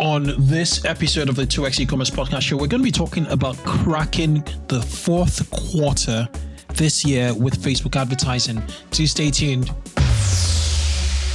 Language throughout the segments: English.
On this episode of the 2x e-commerce podcast show, we're going to be talking about cracking the fourth quarter this year with Facebook advertising. Do stay tuned.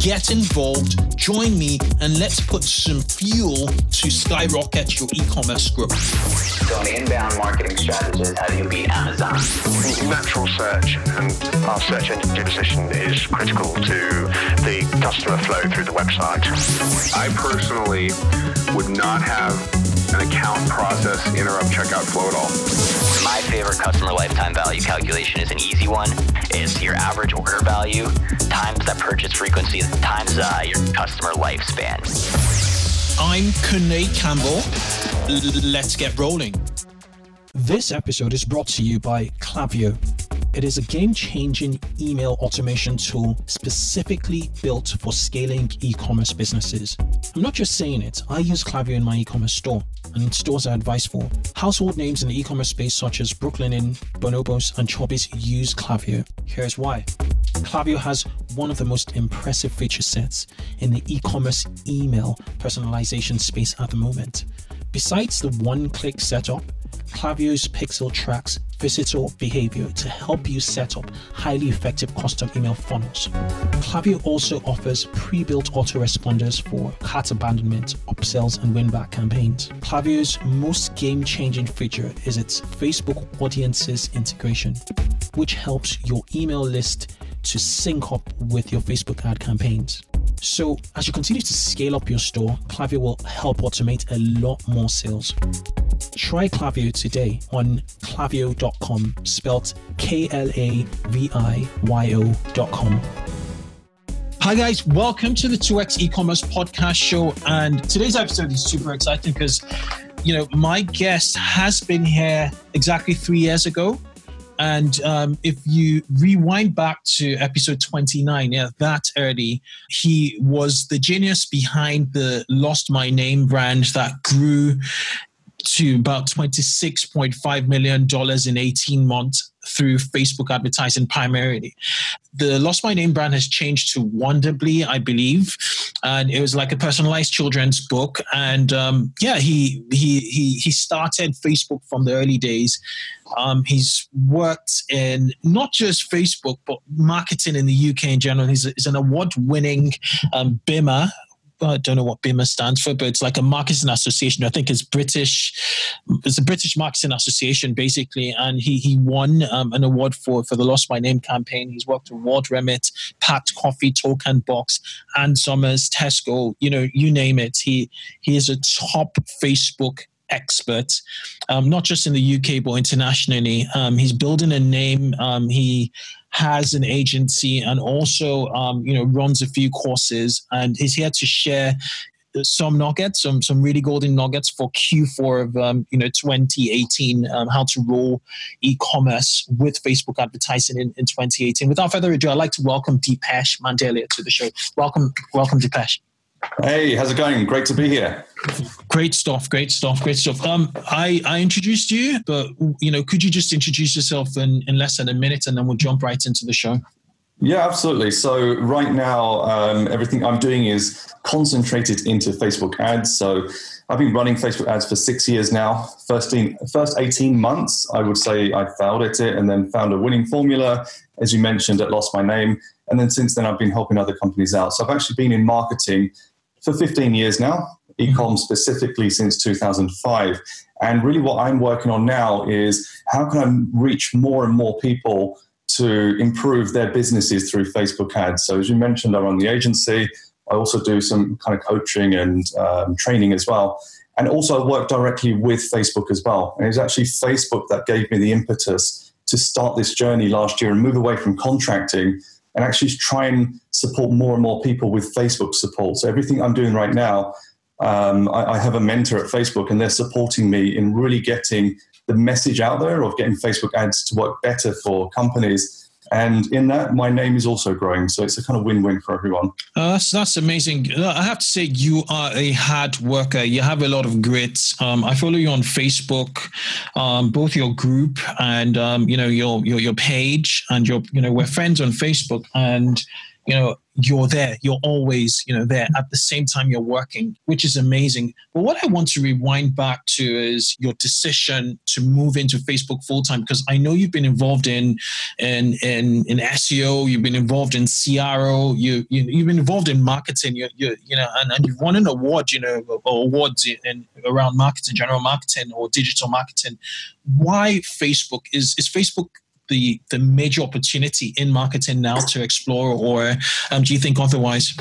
get involved, join me, and let's put some fuel to skyrocket your e-commerce growth. So, an inbound marketing strategist, how do you beat Amazon? Natural search and our search engine position is critical to the customer flow through the website. I personally would not have an account process interrupt checkout flow at all. My favorite customer lifetime value calculation is an easy one. It's your average order value times that purchase frequency times uh, your customer lifespan. I'm Kane Campbell. L- let's get rolling. This episode is brought to you by Klaviyo. It is a game changing email automation tool specifically built for scaling e commerce businesses. I'm not just saying it, I use Klaviyo in my e commerce store and stores I advise for. Household names in the e commerce space, such as Brooklinen, Inn, Bonobos, and Chubbies, use Klaviyo. Here's why. Klaviyo has one of the most impressive feature sets in the e commerce email personalization space at the moment. Besides the one click setup, Klaviyo's Pixel tracks visitor behavior to help you set up highly effective custom email funnels. Klaviyo also offers pre-built autoresponders for cart abandonment, upsells, and win-back campaigns. Klaviyo's most game-changing feature is its Facebook Audiences integration, which helps your email list to sync up with your Facebook ad campaigns. So, as you continue to scale up your store, Klaviyo will help automate a lot more sales. Try Klaviyo today on klaviyo.com, spelt K L A V I Y O.com. Hi, guys. Welcome to the 2x e commerce podcast show. And today's episode is super exciting because, you know, my guest has been here exactly three years ago. And um, if you rewind back to episode 29, yeah, that early, he was the genius behind the Lost My Name brand that grew to about $26.5 million in 18 months through Facebook advertising primarily. The Lost My Name brand has changed to Wonderbly, I believe, and it was like a personalized children's book. And um, yeah, he he he he started Facebook from the early days. Um, he's worked in not just Facebook but marketing in the UK in general. He's, he's an award-winning um, I don't know what BIMA stands for, but it's like a marketing association. I think it's British. It's a British marketing association, basically. And he he won um, an award for for the Lost My Name campaign. He's worked with Ward Remit, Pact Coffee, Token Box, and Summers, Tesco. You know, you name it. He he is a top Facebook expert, um, not just in the UK but internationally. Um, he's building a name. Um, he has an agency and also um, you know runs a few courses and he's here to share some nuggets, some some really golden nuggets for Q4 of um, you know 2018, um, how to roll e-commerce with Facebook advertising in, in 2018. Without further ado, I'd like to welcome Depesh Mandalia to the show. Welcome, welcome Depesh. Hey, how's it going? Great to be here. Great stuff, great stuff, great stuff. Um, I, I introduced you, but you know, could you just introduce yourself in, in less than a minute, and then we'll jump right into the show. Yeah, absolutely. So right now, um, everything I'm doing is concentrated into Facebook ads. So I've been running Facebook ads for six years now. First, in, first 18 months, I would say I failed at it and then found a winning formula. As you mentioned, it lost my name. And then since then, I've been helping other companies out. So I've actually been in marketing for 15 years now, ecom specifically since 2005. And really, what I'm working on now is how can I reach more and more people to improve their businesses through Facebook ads. So, as you mentioned, I run the agency. I also do some kind of coaching and um, training as well. And also, I work directly with Facebook as well. And it was actually Facebook that gave me the impetus to start this journey last year and move away from contracting and actually try and support more and more people with Facebook support. So, everything I'm doing right now, um, I, I have a mentor at Facebook, and they're supporting me in really getting the message out there of getting Facebook ads to work better for companies and in that, my name is also growing. So it's a kind of win win for everyone. Uh, that's, that's amazing. I have to say, you are a hard worker. You have a lot of grit. Um, I follow you on Facebook, um, both your group and um, you know your, your your page, and your you know we're friends on Facebook, and you know you're there you're always you know there at the same time you're working which is amazing. But what i want to rewind back to is your decision to move into facebook full time because i know you've been involved in in in, in seo you've been involved in cro you, you have been involved in marketing you, you you know and, and you've won an award you know awards in around marketing general marketing or digital marketing. Why facebook? Is is facebook the the major opportunity in marketing now to explore, or um, do you think otherwise?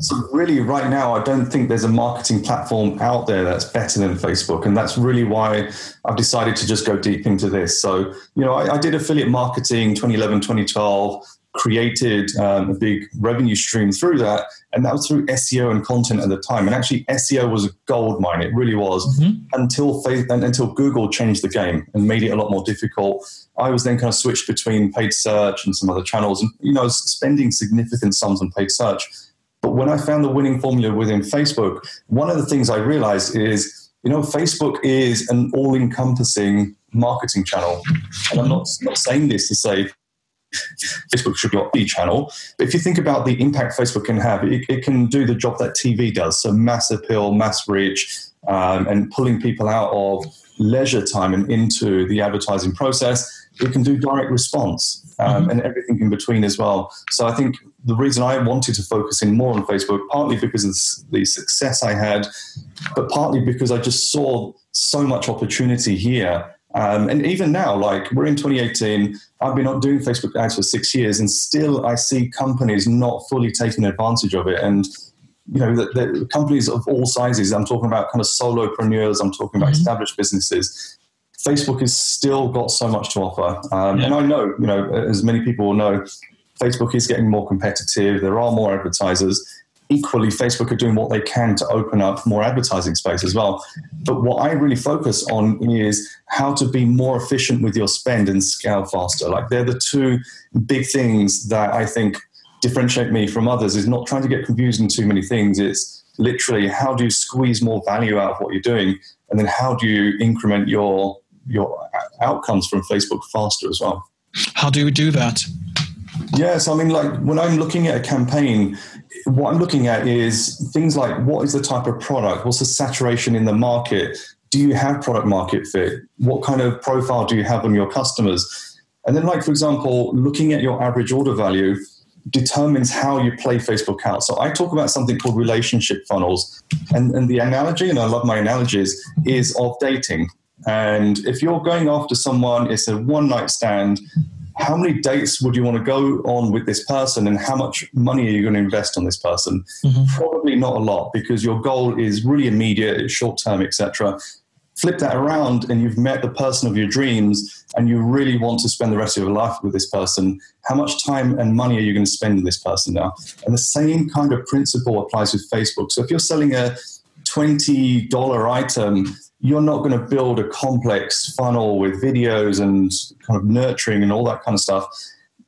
So really, right now, I don't think there's a marketing platform out there that's better than Facebook, and that's really why I've decided to just go deep into this. So you know, I, I did affiliate marketing 2011, 2012 created um, a big revenue stream through that. And that was through SEO and content at the time. And actually, SEO was a gold mine. It really was mm-hmm. until until Google changed the game and made it a lot more difficult. I was then kind of switched between paid search and some other channels, and you know, spending significant sums on paid search. But when I found the winning formula within Facebook, one of the things I realized is, you know, Facebook is an all-encompassing marketing channel. And I'm not, not saying this to say Facebook should be the channel. But if you think about the impact Facebook can have, it, it can do the job that TV does. So mass appeal, mass reach, um, and pulling people out of leisure time and into the advertising process. It can do direct response um, mm-hmm. and everything in between as well. So I think the reason I wanted to focus in more on Facebook, partly because of the success I had, but partly because I just saw so much opportunity here um, and even now, like we're in 2018, I've been not doing Facebook ads for six years, and still I see companies not fully taking advantage of it. And you know, the, the companies of all sizes. I'm talking about kind of solopreneurs. I'm talking about mm-hmm. established businesses. Facebook has still got so much to offer, um, yeah. and I know, you know, as many people will know, Facebook is getting more competitive. There are more advertisers, equally, Facebook are doing what they can to open up more advertising space as well. But what I really focus on is how to be more efficient with your spend and scale faster. Like they're the two big things that I think differentiate me from others is not trying to get confused in too many things. It's literally how do you squeeze more value out of what you're doing? And then how do you increment your your outcomes from Facebook faster as well? How do we do that? Yes, I mean, like when I'm looking at a campaign, what I'm looking at is things like what is the type of product? What's the saturation in the market? Do you have product market fit? What kind of profile do you have on your customers? And then, like, for example, looking at your average order value determines how you play Facebook out. So I talk about something called relationship funnels. And, and the analogy, and I love my analogies, is of dating. And if you're going after someone, it's a one night stand, how many dates would you want to go on with this person and how much money are you going to invest on this person? Mm-hmm. probably not a lot because your goal is really immediate it's short term etc flip that around and you've met the person of your dreams and you really want to spend the rest of your life with this person how much time and money are you going to spend on this person now? And the same kind of principle applies with facebook. So if you're selling a $20 item you're not going to build a complex funnel with videos and kind of nurturing and all that kind of stuff.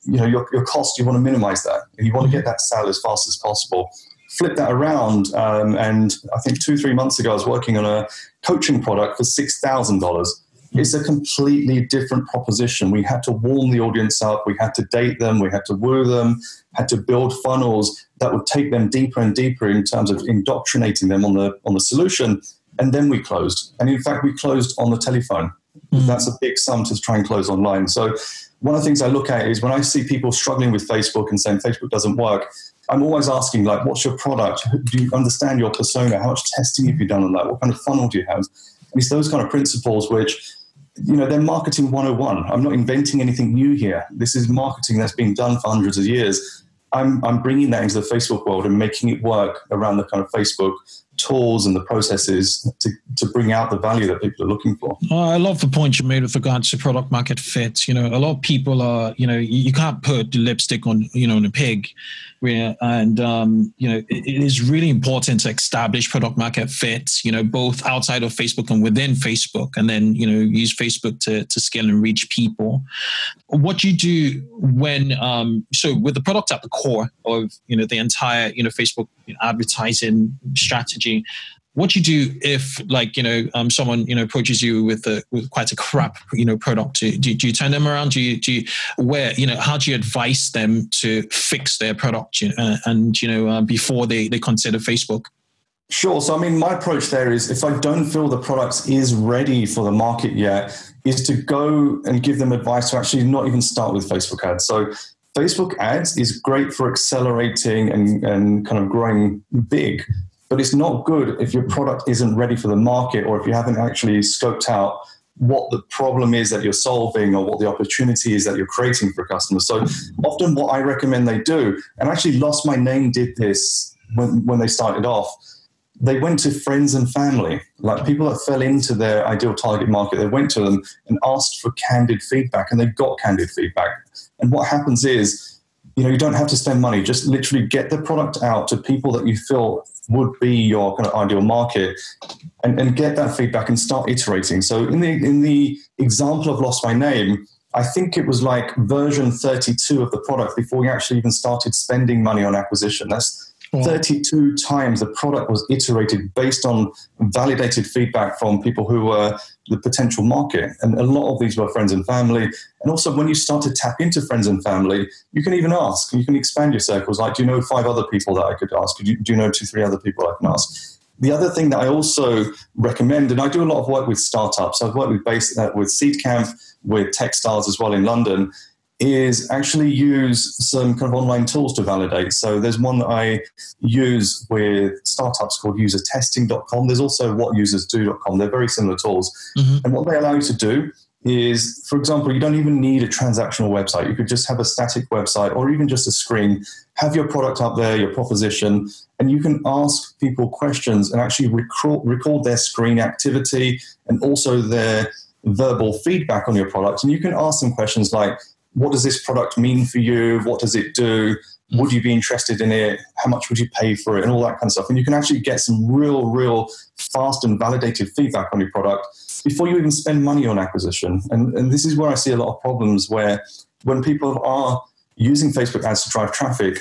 You know, your, your cost, you want to minimize that and you want to get that sale as fast as possible. Flip that around. Um, and I think two, three months ago, I was working on a coaching product for $6,000. It's a completely different proposition. We had to warm the audience up, we had to date them, we had to woo them, had to build funnels that would take them deeper and deeper in terms of indoctrinating them on the on the solution and then we closed. And in fact, we closed on the telephone. Mm. That's a big sum to try and close online. So one of the things I look at is when I see people struggling with Facebook and saying Facebook doesn't work, I'm always asking like, what's your product? Do you understand your persona? How much testing have you done on that? What kind of funnel do you have? And it's those kind of principles which, you know, they're marketing 101. I'm not inventing anything new here. This is marketing that's been done for hundreds of years. I'm, I'm bringing that into the Facebook world and making it work around the kind of Facebook tools and the processes to, to bring out the value that people are looking for. Oh, I love the point you made with regards to product market fit. You know, a lot of people are, you know, you, you can't put lipstick on, you know, on a pig. And, um, you know, it, it is really important to establish product market fit, you know, both outside of Facebook and within Facebook, and then, you know, use Facebook to, to scale and reach people. What you do when, um, so with the product at the core of, you know, the entire, you know, Facebook advertising strategy, what do you do if like you know um, someone you know approaches you with a with quite a crap you know product do, do, you turn them around do you do you where you know how do you advise them to fix their product you know, uh, and you know uh, before they they consider facebook Sure. So, I mean, my approach there is if I don't feel the product is ready for the market yet, is to go and give them advice to actually not even start with Facebook ads. So, Facebook ads is great for accelerating and, and kind of growing big but it's not good if your product isn't ready for the market or if you haven't actually scoped out what the problem is that you're solving or what the opportunity is that you're creating for customers. So often what I recommend they do, and actually Lost My Name did this when, when they started off, they went to friends and family, like people that fell into their ideal target market. They went to them and asked for candid feedback, and they got candid feedback. And what happens is, you know, you don't have to spend money. Just literally get the product out to people that you feel would be your kind of ideal market and, and get that feedback and start iterating. So in the in the example of Lost My Name, I think it was like version 32 of the product before we actually even started spending money on acquisition. That's 32 times the product was iterated based on validated feedback from people who were the potential market. And a lot of these were friends and family. And also, when you start to tap into friends and family, you can even ask, you can expand your circles. Like, do you know five other people that I could ask? Do you, do you know two, three other people I can ask? The other thing that I also recommend, and I do a lot of work with startups. I've worked with base, uh, with Seedcamp, with Techstars as well in London, is actually use some kind of online tools to validate. So there's one that I use with startups called usertesting.com. There's also whatusersdo.com. They're very similar tools. Mm-hmm. And what they allow you to do is, for example, you don't even need a transactional website. You could just have a static website or even just a screen, have your product up there, your proposition, and you can ask people questions and actually record, record their screen activity and also their verbal feedback on your product. And you can ask them questions like, what does this product mean for you? What does it do? Would you be interested in it? How much would you pay for it? And all that kind of stuff. And you can actually get some real, real fast and validated feedback on your product before you even spend money on acquisition. And, and this is where I see a lot of problems where when people are using Facebook ads to drive traffic,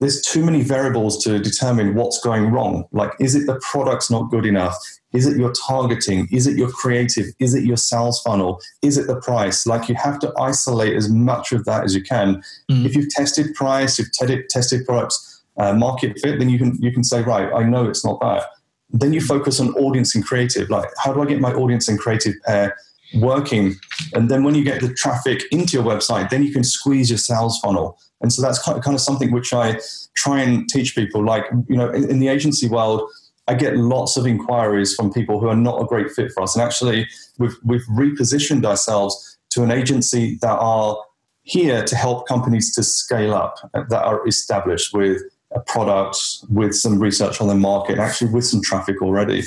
there's too many variables to determine what's going wrong. Like, is it the product's not good enough? Is it your targeting? Is it your creative? Is it your sales funnel? Is it the price? Like you have to isolate as much of that as you can. Mm. If you've tested price, you've t- tested products uh, market fit, then you can you can say, right, I know it's not that. Then you focus on audience and creative. Like, how do I get my audience and creative pair working? And then when you get the traffic into your website, then you can squeeze your sales funnel. And so that's kind of something which I try and teach people. Like, you know, in, in the agency world I get lots of inquiries from people who are not a great fit for us. And actually, we've, we've repositioned ourselves to an agency that are here to help companies to scale up, that are established with a product, with some research on the market, actually with some traffic already.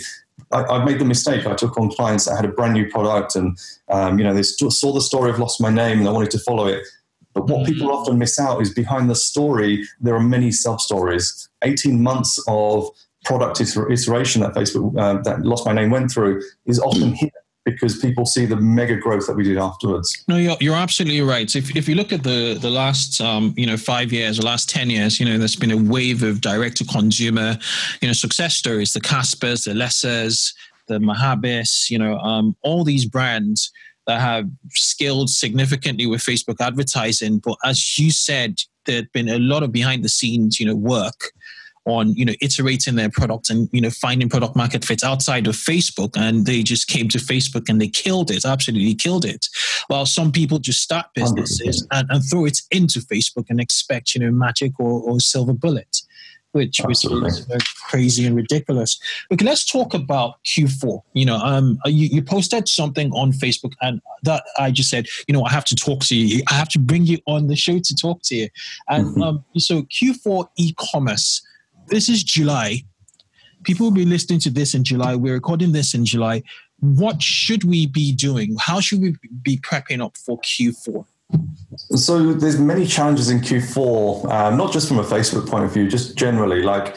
I, I, made the mistake. I took on clients that had a brand new product, and um, you know they saw the story of lost my name, and I wanted to follow it. But what mm-hmm. people often miss out is behind the story, there are many sub stories. 18 months of product iteration that Facebook, uh, that Lost My Name went through, is often hidden because people see the mega growth that we did afterwards. No, you're, you're absolutely right. If, if you look at the the last um, you know five years, or last ten years, you know there's been a wave of direct to consumer, you know success stories. The Caspers, the Lessers, the Mahabis, you know um, all these brands that have scaled significantly with Facebook advertising. But as you said, there'd been a lot of behind the scenes you know work on you know iterating their product and you know finding product market fit outside of Facebook, and they just came to Facebook and they killed it, absolutely killed it. While some people just start businesses and, and, throw it into Facebook and expect you know magic or, or silver bullet. which, which is crazy and ridiculous. Okay, let's talk about Q4. You know, um, you, you posted something on Facebook, and that I just said, you know, I have to talk to you. I have to bring you on the show to talk to you. And mm-hmm. um, so Q4 e-commerce. This is July. People will be listening to this in July. We're recording this in July. What should we be doing? How should we be prepping up for Q4? So there's many challenges in Q4, um, not just from a Facebook point of view, just generally. Like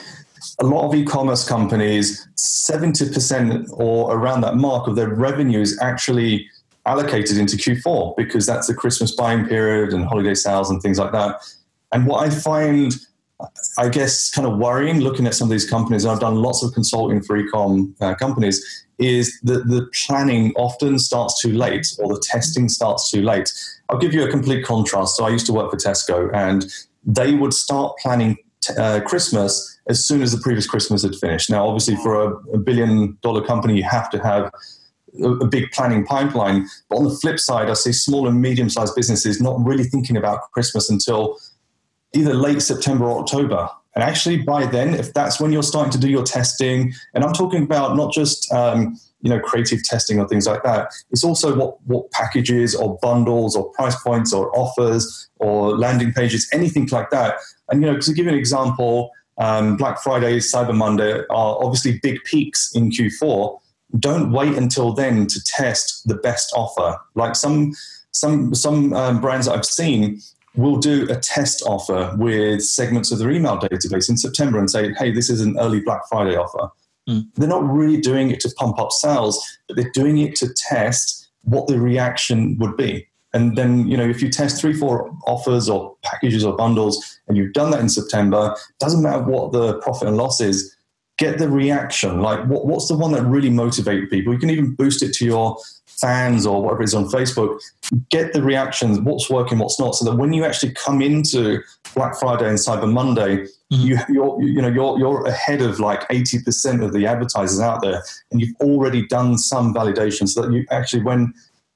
a lot of e-commerce companies, 70% or around that mark of their revenue is actually allocated into Q4 because that's the Christmas buying period and holiday sales and things like that. And what I find, I guess, kind of worrying looking at some of these companies, and I've done lots of consulting for e-com uh, companies, is that the planning often starts too late or the testing starts too late. I'll give you a complete contrast. So I used to work for Tesco, and they would start planning t- uh, Christmas as soon as the previous Christmas had finished. Now, obviously, for a, a billion dollar company, you have to have a, big planning pipeline. But on the flip side, I see small and medium sized businesses not really thinking about Christmas until either late September or October. And actually, by then, if that's when you're starting to do your testing, and I'm talking about not just um, you know creative testing or things like that, it's also what what packages or bundles or price points or offers or landing pages, anything like that. And you know, to give you an example, um, Black Friday, Cyber Monday are obviously big peaks in Q4. Don't wait until then to test the best offer. Like some some some um, brands that I've seen will do a test offer with segments of their email database in September and say, hey, this is an early Black Friday offer. Mm. They're not really doing it to pump up sales, but they're doing it to test what the reaction would be. And then, you know, if you test three, four offers or packages or bundles and you've done that in September, doesn't matter what the profit and loss is, get the reaction. Like, what, what's the one that really motivates people? You can even boost it to your fans or whatever it is on Facebook, get the reactions, what's working, what's not, so that when you actually come into Black Friday and Cyber Monday, mm-hmm. you you're you know you're you're ahead of like eighty percent of the advertisers out there, and you've already done some validation, so that you actually when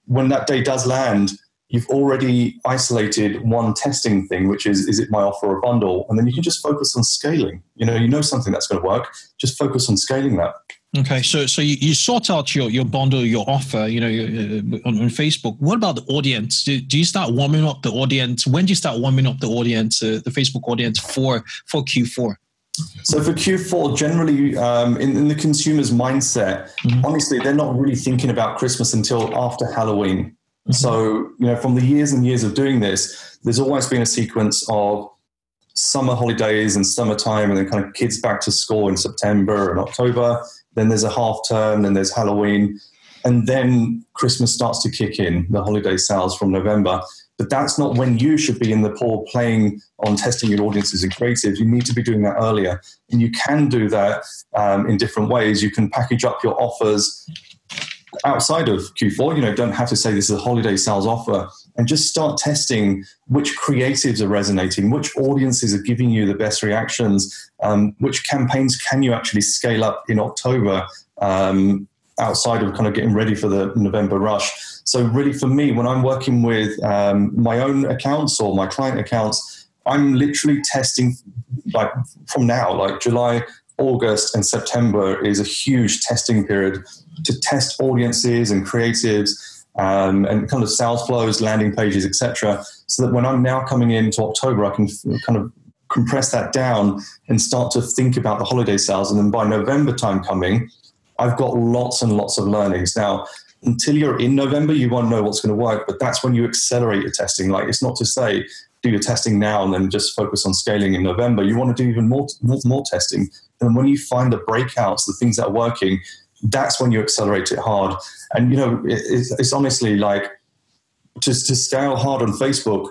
when that day does land, you've already isolated one testing thing, which is is it my offer or bundle, and then you can just focus on scaling. You know, you know something that's going to work. Just focus on scaling that. Okay, so so you, you sort out your, your bundle, your offer, you know, uh, on, on Facebook. What about the audience? Do, do you start warming up the audience? When do you start warming up the audience, uh, the Facebook audience for for Q4? So for Q4, generally um, in, in, the consumer's mindset, mm-hmm. honestly, they're not really thinking about Christmas until after Halloween. Mm-hmm. So you know, from the years and years of doing this, there's always been a sequence of summer holidays and summertime, and then kind of kids back to school in September and October then there's a half term, then there's Halloween, and then Christmas starts to kick in, the holiday sales from November. But that's not when you should be in the pool playing on testing your audiences and creatives. You need to be doing that earlier. And you can do that um, in different ways. You can package up your offers outside of Q4. You know, don't have to say this is a holiday sales offer and just start testing which creatives are resonating, which audiences are giving you the best reactions, um, which campaigns can you actually scale up in October um, outside of kind of getting ready for the November rush. So, really, for me, when I'm working with um, my own accounts or my client accounts, I'm literally testing like from now, like July, August, and September is a huge testing period to test audiences and creatives um, and kind of sales flows, landing pages, etc. So that when I'm now coming into October, I can kind of compress that down and start to think about the holiday sales. And then by November time coming, I've got lots and lots of learnings. Now, until you're in November, you won't know what's going to work, but that's when you accelerate your testing. Like it's not to say do your testing now and then just focus on scaling in November. You want to do even more, more, more testing. And when you find the breakouts, the things that are working, that's when you accelerate it hard. And you know, it, it's, it's honestly like to, to scale hard on Facebook.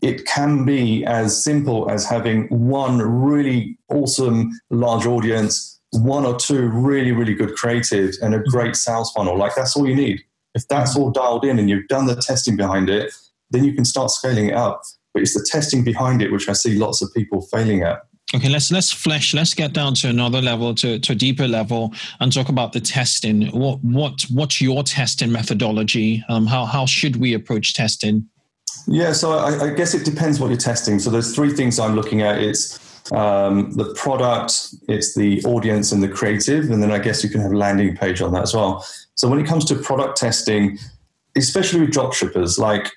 It can be as simple as having one really awesome large audience, one or two really, really good creatives, and a great mm-hmm. sales funnel. Like that's all you need. If that's mm-hmm. all dialed in and you've done the testing behind it, then you can start scaling it up. But it's the testing behind it which I see lots of people failing at. Okay, let's let's flesh. Let's get down to another level, to, to a deeper level, and talk about the testing. What what what's your testing methodology? Um, how how should we approach testing? Yeah, so I, I guess it depends what you're testing. So there's three things I'm looking at. It's um, the product, it's the audience and the creative, and then I guess you can have a landing page on that as well. So when it comes to product testing, especially with dropshippers, like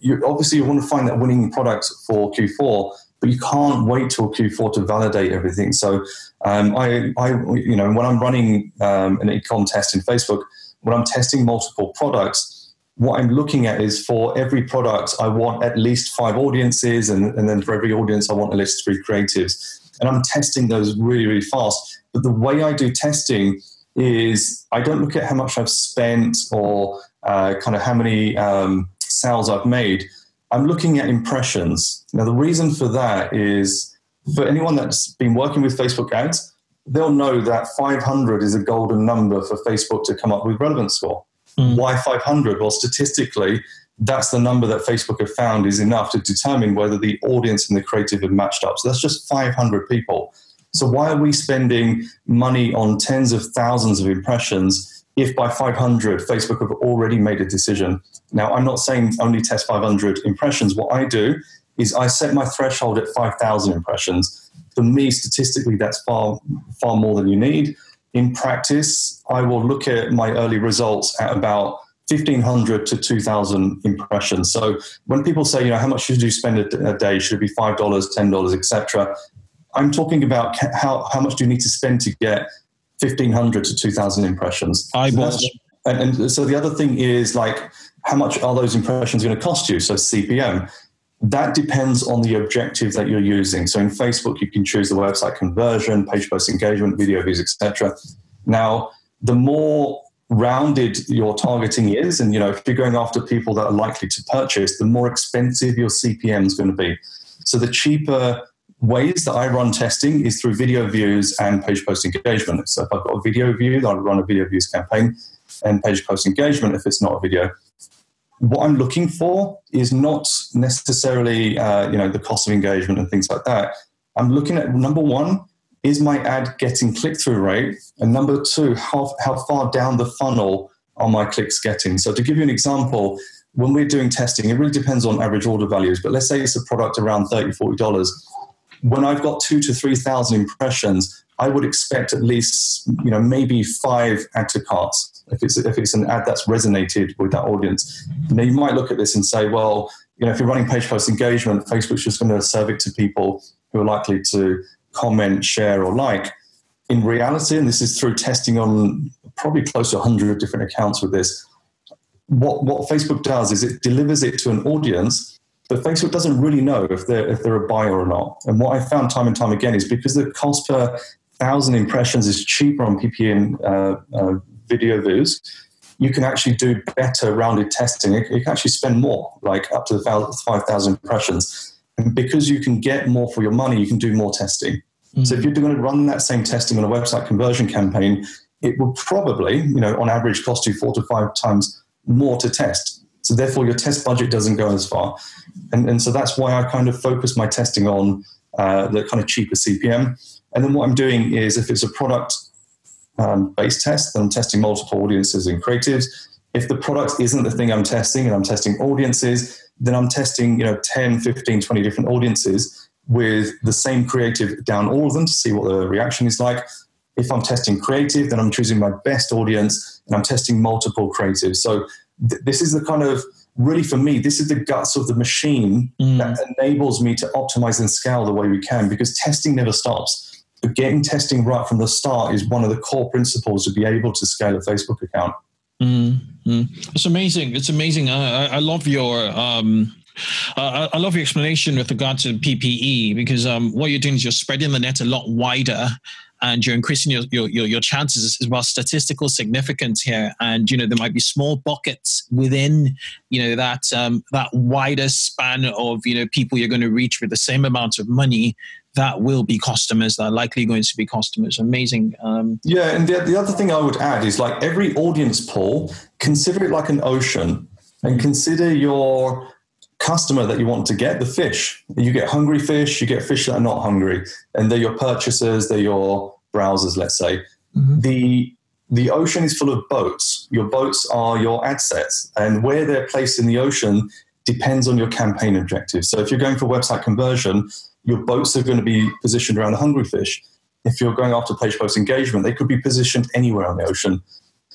you obviously you want to find that winning product for Q4, but you can't wait till Q4 to validate everything. So um, I, I, you know, when I'm running um, an ecom test in Facebook, when I'm testing multiple products, what I'm looking at is for every product, I want at least five audiences, and, and then for every audience, I want at least three creatives. And I'm testing those really, really fast. But the way I do testing is I don't look at how much I've spent or uh, kind of how many um, sales I've made. I'm looking at impressions. Now, the reason for that is for anyone that's been working with Facebook ads, they'll know that 500 is a golden number for Facebook to come up with relevance score. Mm. Why 500? Well, statistically, that's the number that Facebook have found is enough to determine whether the audience and the creative have matched up. So that's just 500 people. So why are we spending money on tens of thousands of impressions if by 500 Facebook have already made a decision? Now, I'm not saying only test 500 impressions. What I do is I set my threshold at 5,000 impressions. For me, statistically, that's far far more than you need in practice, I will look at my early results at about 1500 to 2000 impressions. So when people say, you know, how much should you spend a, day? Should it be $5, $10, etc.? I'm talking about how, how much do you need to spend to get 1500 to 2000 impressions. Eyeballs. So and, and so the other thing is like, how much are those impressions going to cost you? So CPM that depends on the objective that you're using. So in Facebook, you can choose the website conversion, page post engagement, video views, etc. Now, the more rounded your targeting is, and you know, if you're going after people that are likely to purchase, the more expensive your CPM is going to be. So the cheaper ways that I run testing is through video views and page post engagement. So if I've got a video view, I'll run a video views campaign and page post engagement if it's not a video what I'm looking for is not necessarily uh, you know the cost of engagement and things like that. I'm looking at number one, is my ad getting click through rate, and number two, how how far down the funnel are my clicks getting? So to give you an example, when we're doing testing, it really depends on average order values. But let's say it's a product around 30 $40. When I've got two to 3,000 impressions, I would expect at least, you know, maybe five to carts if it's if it's an ad that's resonated with that audience. Now you might look at this and say, well, you know, if you're running page post engagement, Facebook's just going to serve it to people who are likely to comment, share, or like. In reality, and this is through testing on probably close to 100 different accounts with this, what, what Facebook does is it delivers it to an audience, but Facebook doesn't really know if they're, if they're a buyer or not. And what I found time and time again is because the cost per thousand impressions is cheaper on PPE uh, uh, video views, you can actually do better rounded testing. You can actually spend more, like up to 5,000 impressions. And because you can get more for your money, you can do more testing. Mm-hmm. So if you're going to run that same testing on a website conversion campaign, it will probably, you know, on average cost you four to five times more to test. So therefore your test budget doesn't go as far. And, and so that's why I kind of focus my testing on uh, the kind of cheaper CPM. And then what I'm doing is if it's a product um, based test, then I'm testing multiple audiences and creatives. If the product isn't the thing I'm testing and I'm testing audiences, then I'm testing, you know, 10, 15, 20 different audiences with the same creative down all of them to see what the reaction is like. If I'm testing creative, then I'm choosing my best audience and I'm testing multiple creatives. So th- this is the kind of really for me, this is the guts of the machine mm. that enables me to optimize and scale the way we can because testing never stops but getting testing right from the start is one of the core principles to be able to scale a Facebook account. Mm-hmm. It's amazing. It's amazing. I, I love your um, uh, I love your explanation with regard to PPE because um, what you're doing is you're spreading the net a lot wider and you're increasing your, your, your, your chances as well statistical significance here and you know there might be small pockets within you know that um, that wider span of you know people you're going to reach with the same amount of money that will be customers that are likely going to be customers. Amazing. Um, yeah, and the, the other thing I would add is like every audience pool, consider it like an ocean and consider your customer that you want to get the fish. You get hungry fish, you get fish that are not hungry, and they're your purchasers, they're your browsers, let's say. Mm-hmm. The the ocean is full of boats. Your boats are your ad sets, and where they're placed in the ocean depends on your campaign objectives. So if you're going for website conversion, your boats are going to be positioned around the hungry fish. If you're going after page post engagement, they could be positioned anywhere on the ocean,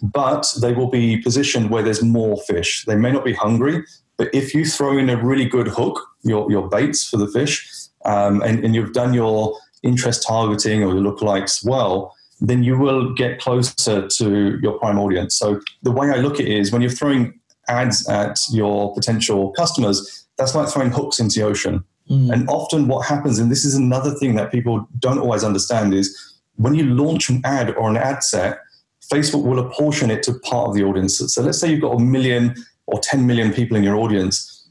but they will be positioned where there's more fish. They may not be hungry, but if you throw in a really good hook, your, your baits for the fish, um, and, and you've done your interest targeting or your lookalikes well, then you will get closer to your prime audience. So the way I look at it is when you're throwing ads at your potential customers, that's like throwing hooks into the ocean. Mm. And often what happens, and this is another thing that people don't always understand, is when you launch an ad or an ad set, Facebook will apportion it to part of the audience. So let's say you've got a million or 10 million people in your audience.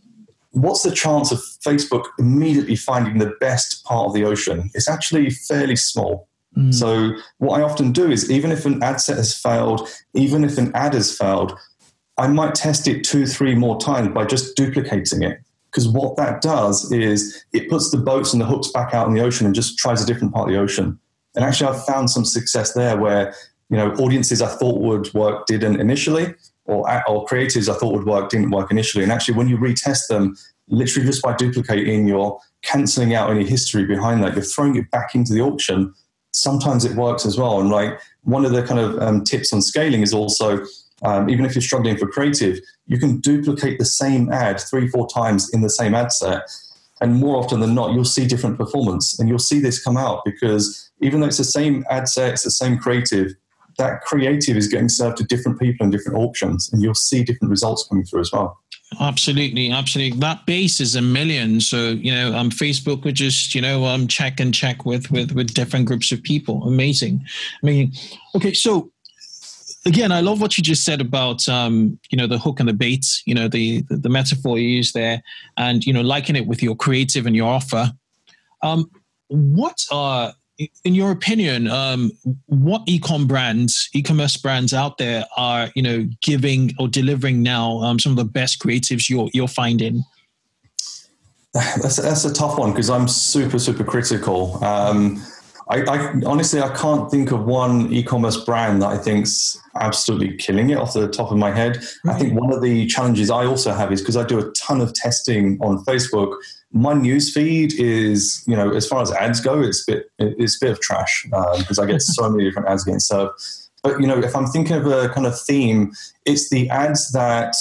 What's the chance of Facebook immediately finding the best part of the ocean? It's actually fairly small. Mm. So, what I often do is, even if an ad set has failed, even if an ad has failed, I might test it two, three more times by just duplicating it. Because what that does is it puts the boats and the hooks back out in the ocean and just tries a different part of the ocean. And actually, I've found some success there where you know audiences I thought would work didn't initially, or or creatives I thought would work didn't work initially. And actually, when you retest them, literally just by duplicating, you're cancelling out any history behind that. You're throwing it back into the auction sometimes it works as well. And like one of the kind of um, tips on scaling is also um, even if you're struggling for creative, you can duplicate the same ad three, four times in the same ad set. And more often than not, you'll see different performance. And you'll see this come out because even though it's the same ad set, it's the same creative, that creative is getting served to different people in different auctions. And you'll see different results coming through as well. Absolutely, absolutely. That base is a million. So you know, um, Facebook would just you know um check and check with with with different groups of people. Amazing. I mean, okay, so again, I love what you just said about um, you know the hook and the bait. You know the, the, the metaphor you use there, and you know liking it with your creative and your offer. Um, what are in your opinion, um, what ecom brands, e-commerce brands out there are, you know, giving or delivering now um, some of the best creatives you're you're finding? That's that's a tough one because I'm super super critical. Um, I, I, honestly I can't think of one e-commerce brand that I think's absolutely killing it off the top of my head. I think one of the challenges I also have is because I do a ton of testing on Facebook my news feed is, you know, as far as ads go, it's a bit, it's a bit of trash because um, I get so many different ads getting served. But you know, if I'm thinking of a kind of theme, it's the ads that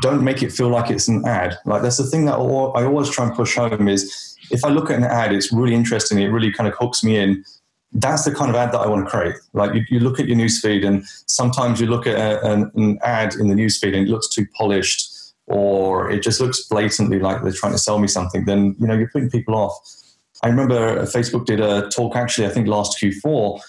don't make it feel like it's an ad. Like that's the thing that I always try and push home is if I look at an ad, it's really interesting. It really kind of hooks me in. That's the kind of ad that I want to create. Like you, you look at your newsfeed, and sometimes you look at a, an, an ad in the newsfeed and it looks too polished or it just looks blatantly like they're trying to sell me something, then you know you're putting people off. I remember Facebook did a talk actually, I think last Q4,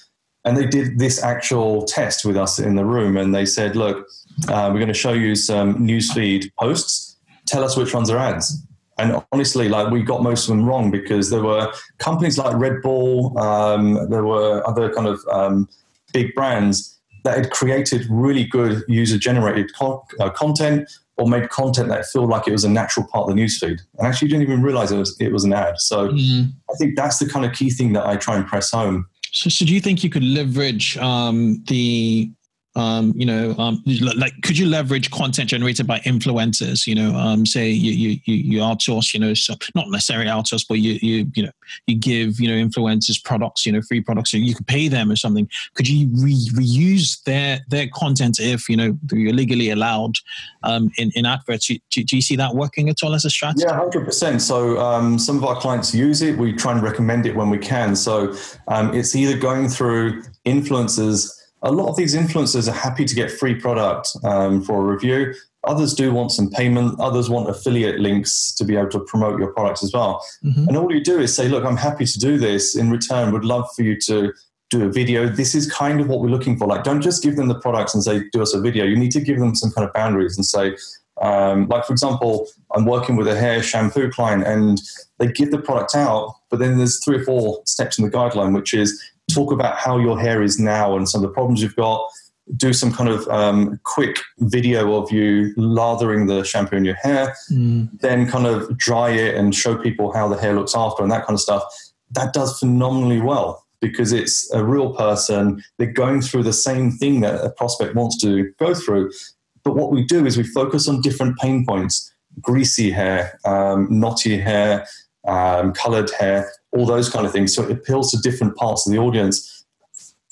and they did this actual test with us in the room, and they said, "Look, uh, we're going to show you some newsfeed posts. Tell us which ones are ads." And honestly, like we got most of them wrong because there were companies like Red Bull, um, there were other kind of um, big brands that had created really good user generated co- uh, content or made content that felt like it was a natural part of the newsfeed. And actually you didn't even realize it was, it was an ad. So mm. I think that's the kind of key thing that I try and press home. So, so do you think you could leverage um, the um, you know, um, like could you leverage content generated by influencers? You know, um, say you you you outsource, you know, so not necessarily outsource, but you you you know you give you know influencers products, you know, free products, so you could pay them or something. Could you re- reuse their their content if you know you're legally allowed um, in in adverts? Do, do, you see that working at all as a strategy? Yeah, hundred percent. So um, some of our clients use it. We try and recommend it when we can. So um, it's either going through influencers a lot of these influencers are happy to get free product um, for a review. Others do want some payment. Others want affiliate links to be able to promote your products as well. Mm-hmm. And all you do is say, look, I'm happy to do this. In return, would love for you to do a video. This is kind of what we're looking for. Like, don't just give them the products and say, do us a video. You need to give them some kind of boundaries and say, um, like, for example, I'm working with a hair shampoo client and they give the product out, but then there's three or four steps in the guideline, which is talk about how your hair is now and some of the problems you've got. Do some kind of um, quick video of you lathering the shampoo in your hair, mm. then kind of dry it and show people how the hair looks after and that kind of stuff. That does phenomenally well because it's a real person. They're going through the same thing that a prospect wants to go through. But what we do is we focus on different pain points greasy hair, um, knotty hair, um, colored hair, all those kind of things. So it appeals to different parts of the audience.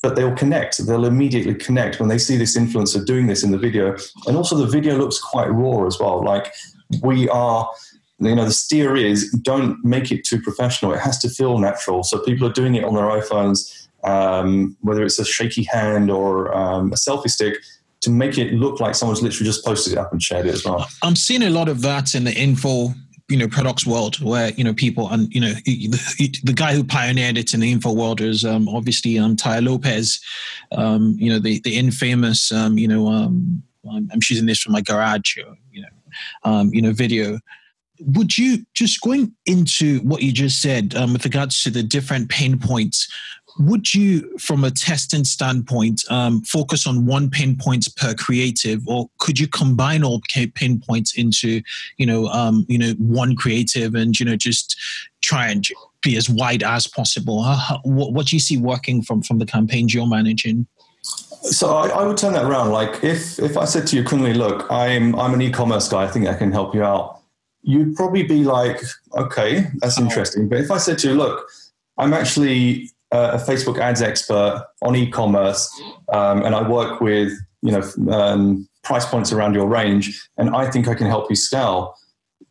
But they'll connect. They'll immediately connect when they see this influencer doing this in the video. And also, the video looks quite raw as well. Like we are you know the steer is don't make it too professional it has to feel natural so people are doing it on their iphones um, whether it's a shaky hand or um, a selfie stick to make it look like someone's literally just posted it up and shared it as well i'm seeing a lot of that in the info you know products world where you know people and you know the, the, guy who pioneered it in the info world is um, obviously um, Tai Lopez. Um, you know the the infamous um, you know um, I'm shooting this from my garage you know um, you know video. Would you just going into what you just said um, with regards to the different pain points would you from a testing standpoint um, focus on one pain point per creative or could you combine all pain points into you know um, you know one creative and you know just try and be as wide as possible How, what, what do you see working from from the campaigns you're managing so I, I, would turn that around. Like if if I said to you, Kunle, look, I'm I'm an e-commerce guy. I think I can help you out you'd probably be like, okay, that's oh. interesting. But if I said to you, look, I'm actually a Facebook ads expert on e-commerce, um, and I work with you know um, price points around your range, and I think I can help you scale.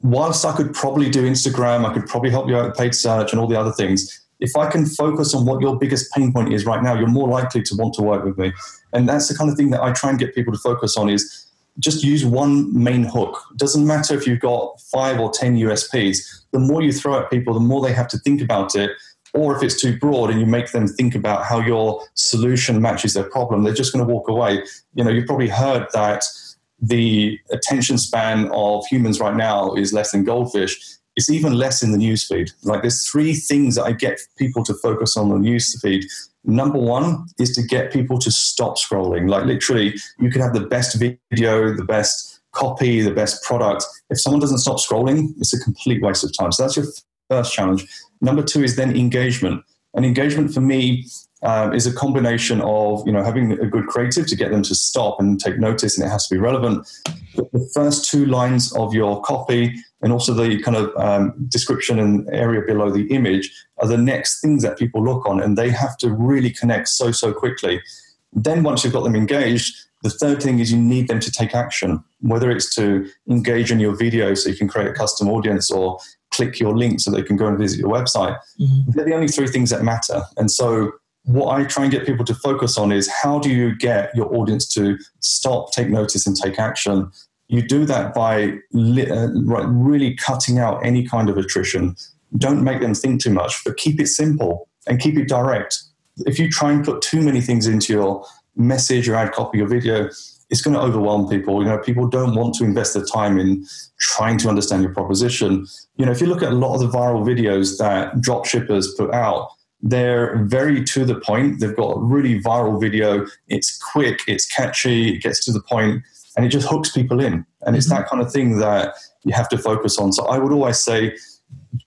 Whilst I could probably do Instagram, I could probably help you out with paid search and all the other things. If I can focus on what your biggest pain point is right now, you're more likely to want to work with me. And that's the kind of thing that I try and get people to focus on is just use one main hook. Doesn't matter if you've got five or 10 USPs. The more you throw at people, the more they have to think about it. Or if it's too broad and you make them think about how your solution matches their problem, they're just going to walk away. You know, you've probably heard that the attention span of humans right now is less than goldfish. It's even less in the newsfeed. Like there's three things that I get people to focus on the newsfeed Number one is to get people to stop scrolling. Like literally, you can have the best video, the best copy, the best product. If someone doesn't stop scrolling, it's a complete waste of time. So that's your first challenge. Number two is then engagement. And engagement for me um, is a combination of you know having a good creative to get them to stop and take notice, and it has to be relevant. But the first two lines of your copy and also the kind of um, description and area below the image are the next things that people look on, and they have to really connect so so quickly. Then once you've got them engaged, the third thing is you need them to take action, whether it's to engage in your video so you can create a custom audience or click your link so they can go and visit your website. Mm-hmm. They're the only three things that matter. And so what I try and get people to focus on is how do you get your audience to stop, take notice, and take action? You do that by li- uh, really cutting out any kind of attrition. Don't make them think too much, but keep it simple and keep it direct. If you try and put too many things into your message or ad copy or video, it's going to overwhelm people. You know, people don't want to invest their time in trying to understand your proposition. You know, if you look at a lot of the viral videos that drop shippers put out, they're very to the point. They've got a really viral video. It's quick, it's catchy, it gets to the point, and it just hooks people in. And it's mm-hmm. that kind of thing that you have to focus on. So I would always say,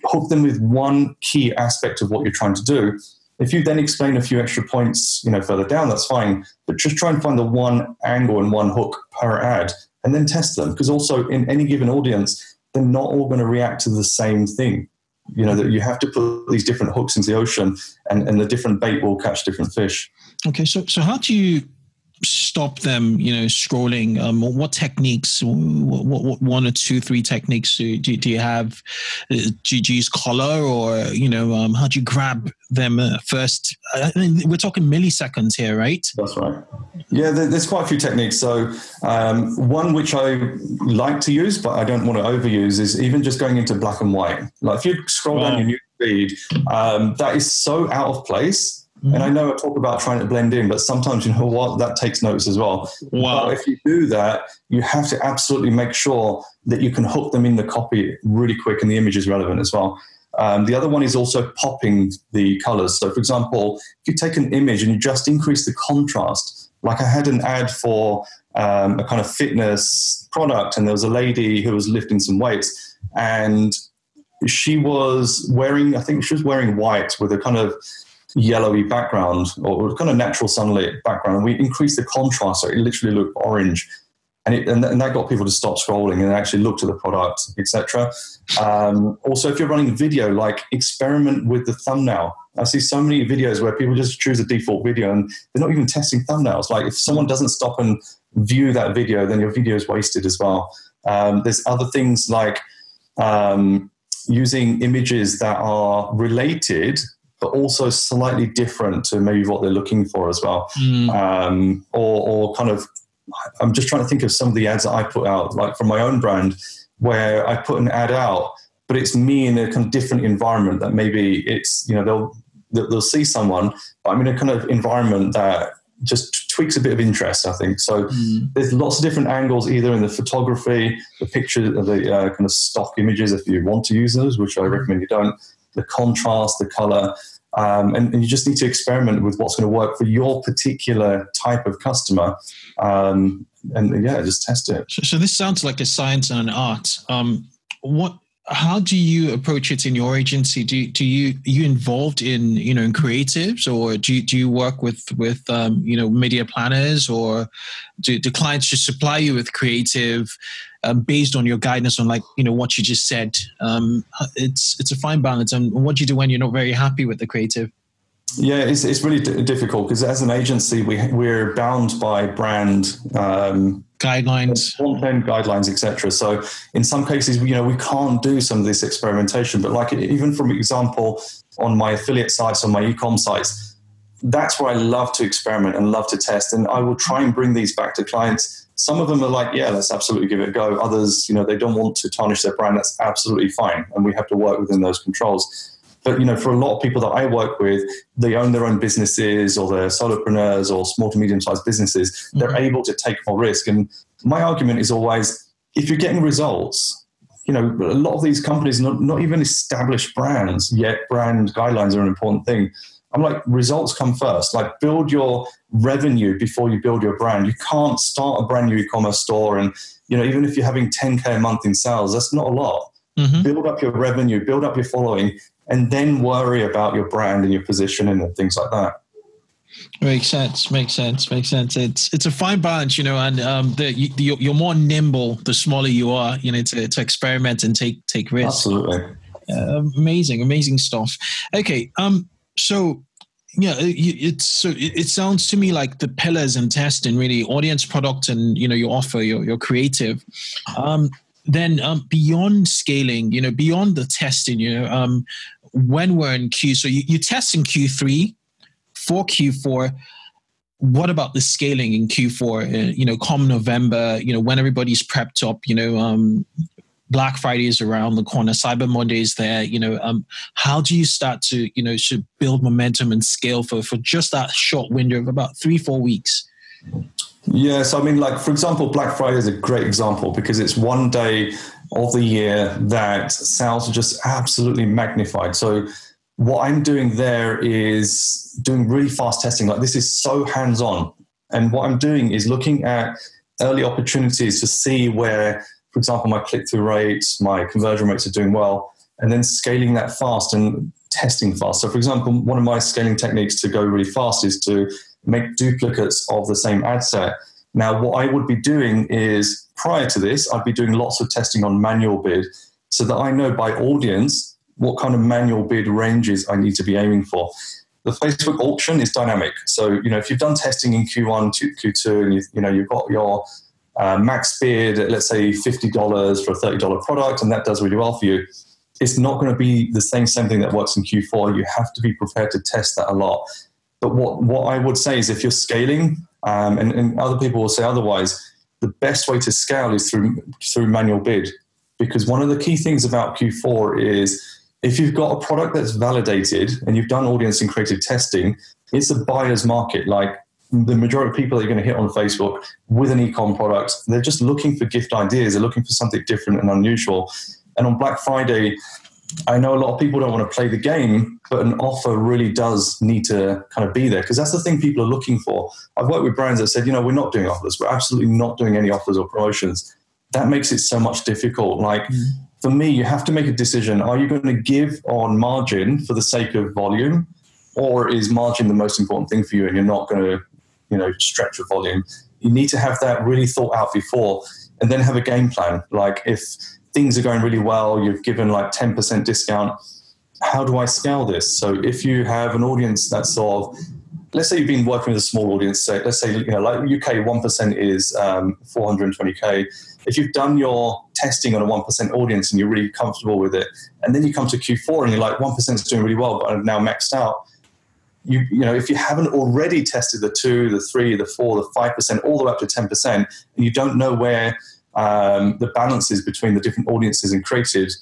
hook them with one key aspect of what you're trying to do. If you then explain a few extra points, you know, further down, that's fine. But just try and find the one angle and one hook per ad, and then test them. Because also in any given audience, they're not all going to react to the same thing you know that you have to put these different hooks into the ocean and, and the different bait will catch different fish okay so so how do you stop them you know scrolling? Um, what techniques what, what, one or two three techniques do, do, do you have? Uh, do, you use collar or you know um, how do you grab them uh, first? I mean, we're talking milliseconds here right? That's right. Yeah there's quite a few techniques. So um, one which i like to use but i don't want to overuse is even just going into black and white. Like if you scroll wow. down your news feed um, that is so out of place and I know I talk about trying to blend in, but sometimes you know what that takes notice as well. Wow. But if you do that, you have to absolutely make sure that you can hook them in the copy really quick and the image is relevant as well. Um, the other one is also popping the colors. So, for example, if you take an image and you just increase the contrast, like I had an ad for um, a kind of fitness product, and there was a lady who was lifting some weights, and she was wearing, I think she was wearing white with a kind of yellowy background or kind of natural sunlit background. We increased the contrast so it literally looked orange. and, it, and, and that got people to stop scrolling and actually look to the product, etc. Um, also, if you're running video, like experiment with the thumbnail. I see so many videos where people just choose a default video and they're not even testing thumbnails. Like if someone doesn't stop and view that video, then your video is wasted as well. Um, there's other things like um, using images that are related but also slightly different to maybe what they're looking for as well. Mm. Um, or, or kind of, I'm just trying to think of some of the ads that I put out, like from my own brand, where I put an ad out, but it's me in a kind of different environment that maybe it's, you know, they'll, they'll see someone, but I'm in a kind of environment that just tweaks a bit of interest, I think. So mm. there's lots of different angles, either in the photography, the picture, the uh, kind of stock images, if you want to use those, which I mm. recommend you don't, the contrast, the color. Um, and, and, you just need to experiment with what's going to work for your particular type of customer. Um, and yeah, just test it. So, so, this sounds like a science and an art. Um, what how do you approach it in your agency? Do do you you involved in you know in creatives, or do you, do you work with with um, you know media planners, or do, do clients just supply you with creative um, based on your guidance on like you know what you just said? Um, it's it's a fine balance. And what do you do when you're not very happy with the creative? Yeah, it's, it's really d- difficult because as an agency, we we're bound by brand um, guidelines, content guidelines, etc. So in some cases, you know, we can't do some of this experimentation. But like even from example on my affiliate sites, on my ecom sites, that's where I love to experiment and love to test, and I will try and bring these back to clients. Some of them are like, yeah, let's absolutely give it a go. Others, you know, they don't want to tarnish their brand. That's absolutely fine, and we have to work within those controls. But you know, for a lot of people that I work with, they own their own businesses or they're solopreneurs or small to medium sized businesses. Mm-hmm. They're able to take more risk. And my argument is always, if you're getting results, you know, a lot of these companies, not, not even established brands, yet brand guidelines are an important thing. I'm like, results come first. Like, build your revenue before you build your brand. You can't start a brand new e-commerce store, and you know, even if you're having 10k a month in sales, that's not a lot. Mm-hmm. Build up your revenue, build up your following, and then worry about your brand and your positioning and things like that. Makes sense. Makes sense. Makes sense. It's it's a fine balance, you know, and um, the, you, you're more nimble the smaller you are, you know, to, to experiment and take take risks. Absolutely. Uh, amazing, amazing stuff. Okay, um, so yeah, it's so it, sounds to me like the pillars and testing really audience, product, and you know your offer, your your creative. Um, then um, beyond scaling, you know, beyond the testing, you know, um, when we're in Q, so you, you test in Q3 for Q4. What about the scaling in Q4? Uh, you know, come November, you know, when everybody's prepped up, you know, um, Black Friday is around the corner, Cyber Monday is there. You know, um, how do you start to, you know, should build momentum and scale for for just that short window of about three, four weeks? Yes, I mean, like for example, Black Friday is a great example because it's one day of the year that sales are just absolutely magnified. So what I'm doing there is doing really fast testing. Like this is so hands-on, and what I'm doing is looking at early opportunities to see where, for example, my click-through rates, my conversion rates are doing well, and then scaling that fast and testing fast. So, for example, one of my scaling techniques to go really fast is to make duplicates of the same ad set. Now, what I would be doing is prior to this, I'd be doing lots of testing on manual bid so that I know by audience what kind of manual bid ranges I need to be aiming for. The Facebook auction is dynamic. So, you know, if you've done testing in Q1, Q2, and you, you know, you've got your uh, max bid at, let's say, $50 for a $30 product, and that does really well for you, it's not going to be the same, same thing that works in Q4. You have to be prepared to test that a lot. But what, what I would say is if you're scaling, um, and, and other people will say otherwise, the best way to scale is through through manual bid. Because one of the key things about Q4 is if you've got a product that's validated and you've done audience and creative testing, it's a buyer's market. Like the majority of people that you're going to hit on Facebook with an ecom product, they're just looking for gift ideas. They're looking for something different and unusual. And on Black Friday, I know a lot of people don't want to play the game, but an offer really does need to kind of be there because that's the thing people are looking for. I've worked with brands that said, you know, we're not doing offers. We're absolutely not doing any offers or promotions. That makes it so much difficult. Like mm. for me, you have to make a decision. Are you going to give on margin for the sake of volume? Or is margin the most important thing for you and you're not going to, you know, stretch your volume? you need to have that really thought out before and then have a game plan. Like if things are going really well, you've given like 10% discount. How do I scale this? So if you have an audience that's sort of, let's say you've been working with a small audience, say, let's say, you know, like UK 1% is um, 420K. If you've done your testing on a 1% audience and you're really comfortable with it, and then you come to Q4 and you're like, 1% is doing really well, but I've now maxed out. You, you know, if you haven't already tested the two, the three, the four, the five percent, all the way up to ten percent, and you don't know where um, the balances between the different audiences and creatives.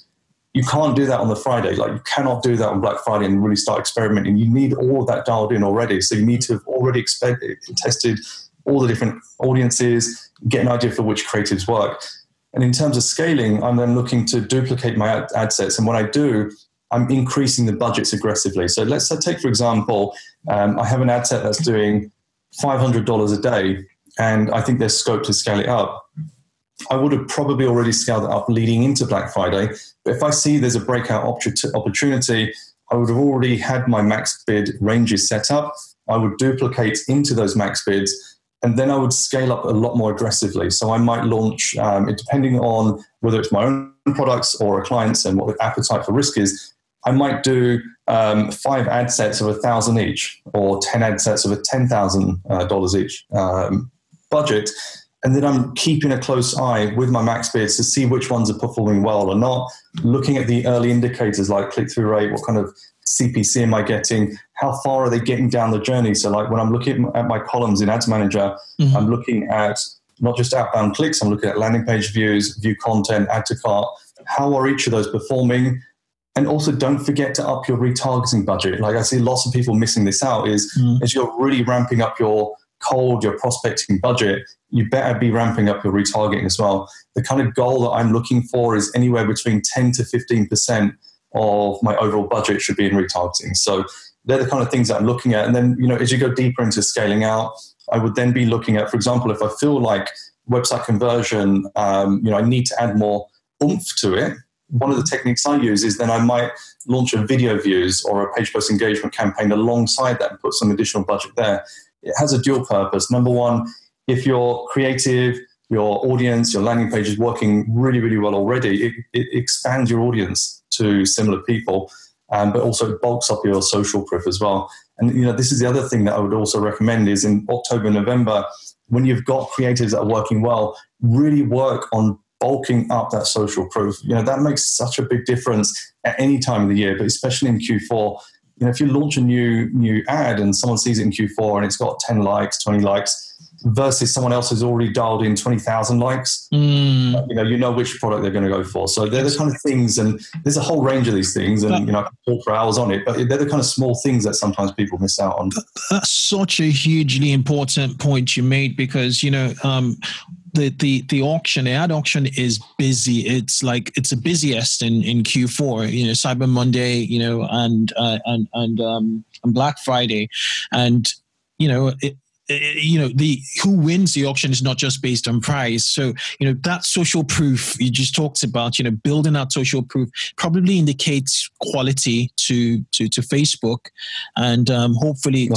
You can't do that on the Friday. Like you cannot do that on Black Friday and really start experimenting. You need all of that dialed in already. So you need to have already expected, tested all the different audiences, get an idea for which creatives work. And in terms of scaling, I'm then looking to duplicate my ad, sets. And when I do, I'm increasing the budgets aggressively. So let's take, for example, um, I have an ad set that's doing $500 a day, and I think there's scope to scale it up. I would have probably already scaled it up leading into Black Friday. But if I see there's a breakout opportunity, I would have already had my max bid ranges set up. I would duplicate into those max bids, and then I would scale up a lot more aggressively. So I might launch, um, depending on whether it's my own products or a client's and what the appetite for risk is. I might do um, five ad sets of a thousand each, or ten ad sets of a ten thousand uh, dollars each um, budget, and then I'm keeping a close eye with my max bids to see which ones are performing well or not. Looking at the early indicators like click through rate, what kind of CPC am I getting? How far are they getting down the journey? So, like when I'm looking at my columns in Ads Manager, mm-hmm. I'm looking at not just outbound clicks, I'm looking at landing page views, view content, add to cart. How are each of those performing? And also, don't forget to up your retargeting budget. Like I see lots of people missing this out. Is mm. as you're really ramping up your cold, your prospecting budget, you better be ramping up your retargeting as well. The kind of goal that I'm looking for is anywhere between 10 to 15 percent of my overall budget should be in retargeting. So they're the kind of things that I'm looking at. And then, you know, as you go deeper into scaling out, I would then be looking at, for example, if I feel like website conversion, um, you know, I need to add more oomph to it one of the techniques I use is then I might launch a video views or a page post engagement campaign alongside that and put some additional budget there. It has a dual purpose. Number one, if you're creative, your audience, your landing page is working really, really well already, it, it expands your audience to similar people, um, but also it bulks up your social proof as well. And you know, this is the other thing that I would also recommend is in October, November, when you've got creatives that are working well, really work on bulking up that social proof. You know, that makes such a big difference at any time of the year, but especially in Q4. You know, if you launch a new new ad and someone sees it in Q4 and it's got 10 likes, 20 likes, versus someone else who's already dialed in 20,000 likes, mm. you know, you know which product they're going to go for. So they're the kind of things, and there's a whole range of these things, and, you know, I can talk for hours on it, but they're the kind of small things that sometimes people miss out on. That's such a hugely important point you made because, you know, um, the the the auction, the ad auction is busy. It's like it's the busiest in in Q4. You know, Cyber Monday, you know, and uh, and and um, and Black Friday, and you know it, you know the who wins the auction is not just based on price so you know that social proof you just talked about you know building that social proof probably indicates quality to to to facebook and um, hopefully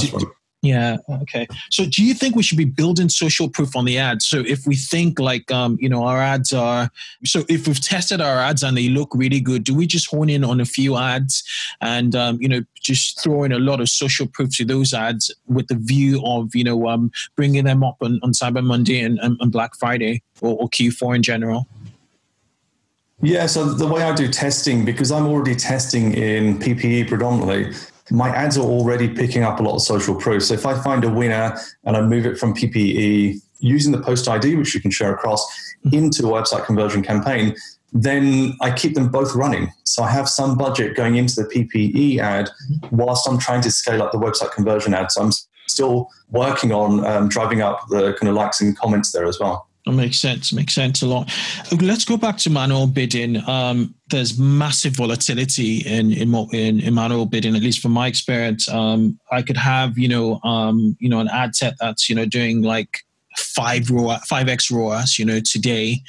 yeah. Okay. So, do you think we should be building social proof on the ads? So, if we think like, um, you know, our ads are, so if we've tested our ads and they look really good, do we just hone in on a few ads and, um, you know, just throw in a lot of social proof to those ads with the view of, you know, um, bringing them up on, on Cyber Monday and, and, and Black Friday or, or Q4 in general? Yeah, so the way I do testing, because I'm already testing in PPE predominantly, my ads are already picking up a lot of social proof. So if I find a winner and I move it from PPE using the post ID, which you can share across, into a website conversion campaign, then I keep them both running. So I have some budget going into the PPE ad whilst I'm trying to scale up the website conversion ad. So I'm still working on um, driving up the kind of likes and comments there as well. That makes sense. Makes sense a lot. Let's go back to manual bidding. Um, there's massive volatility in, in in, in manual bidding. At least from my experience, um, I could have you know um, you know an ad set that's you know doing like five ROAS, five X ROAS, you know, today,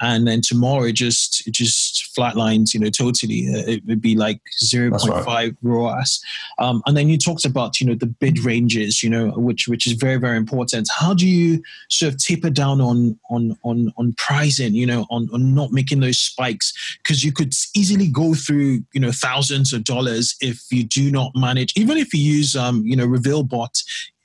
and then tomorrow it just it just flatlines, you know, totally. Uh, it would be like zero point five ROAS. Um, and then you talked about, you know, the bid ranges, you know, which which is very very important. How do you sort of taper down on on on on pricing, you know, on on not making those spikes because you could easily go through, you know, thousands of dollars if you do not manage, even if you use, um, you know, RevealBot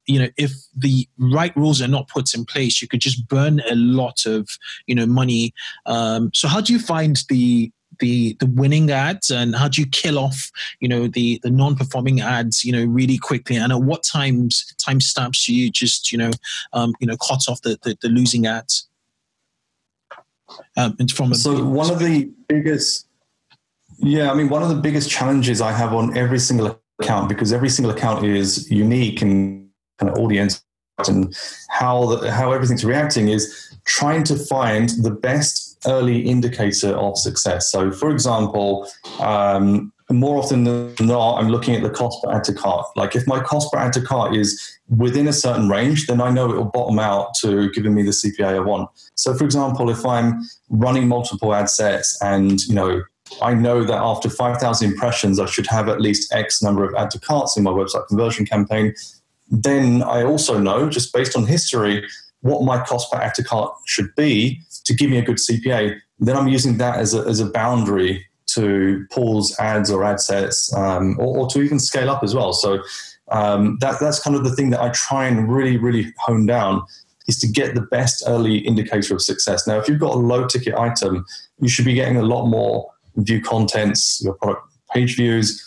you know if the right rules are not put in place you could just burn a lot of you know money. Um, so how do you find the the the winning ads and how do you kill off you know the the non-performing ads you know really quickly? And at what times time stamps do you just you know um, you know cut off the the, the losing ads? Um, from so one of the biggest yeah i mean one of the biggest challenges i have on every single account because every single account is unique and kind of audience and how the, how everything's reacting is trying to find the best early indicator of success. So, for example, um, more often than not, I'm looking at the cost per add to cart. Like if my cost per add to cart is within a certain range, then I know it will bottom out to giving me the CPA I want. So, for example, if I'm running multiple ad sets and you know I know that after 5,000 impressions, I should have at least X number of add to carts in my website conversion campaign then I also know, just based on history, what my cost per add to cart should be to give me a good CPA. Then I'm using that as a, as a boundary to pause ads or ad sets um, or, or, to even scale up as well. So um, that, that's kind of the thing that I try and really, really hone down is to get the best early indicator of success. Now, if you've got a low ticket item, you should be getting a lot more view contents, your product page views,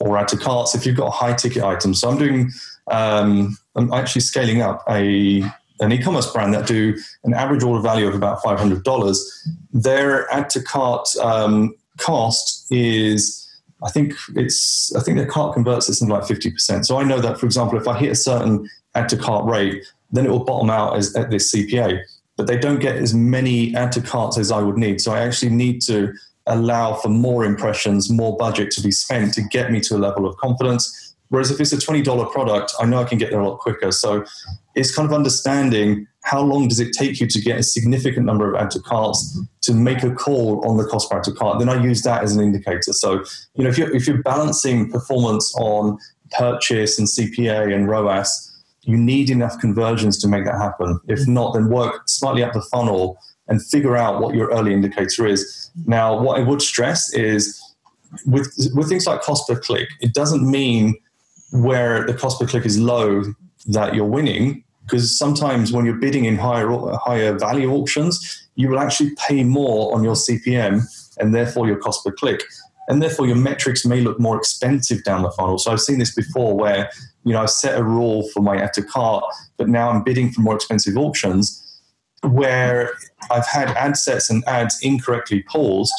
or add to carts if you've got a high ticket item. So I'm doing um, I'm actually scaling up a an e-commerce brand that do an average order value of about five hundred dollars. Their add to cart um, cost is. I think it's. I think their cart converts at something like fifty percent. So I know that, for example, if I hit a certain add to cart rate, then it will bottom out as at this CPA. But they don't get as many add to carts as I would need. So I actually need to allow for more impressions, more budget to be spent to get me to a level of confidence Whereas if it's a $20 product, I know I can get there a lot quicker. So it's kind of understanding how long does it take you to get a significant number of add to carts to make a call on the cost per add to cart. Then I use that as an indicator. So, you know, if you're, if you're balancing performance on purchase and CPA and ROAS, you need enough conversions to make that happen. If mm-hmm. not, then work slightly up the funnel and figure out what your early indicator is. Now, what I would stress is with, with things like cost per click, it doesn't mean where the cost per click is low that you're winning because sometimes when you're bidding in higher higher value auctions you will actually pay more on your cpm and therefore your cost per click. And therefore your metrics may look more expensive down the funnel. So i've seen this before where you know i've set a rule for my add to cart but now i'm bidding for more expensive auctions where i've had ad sets and ads incorrectly paused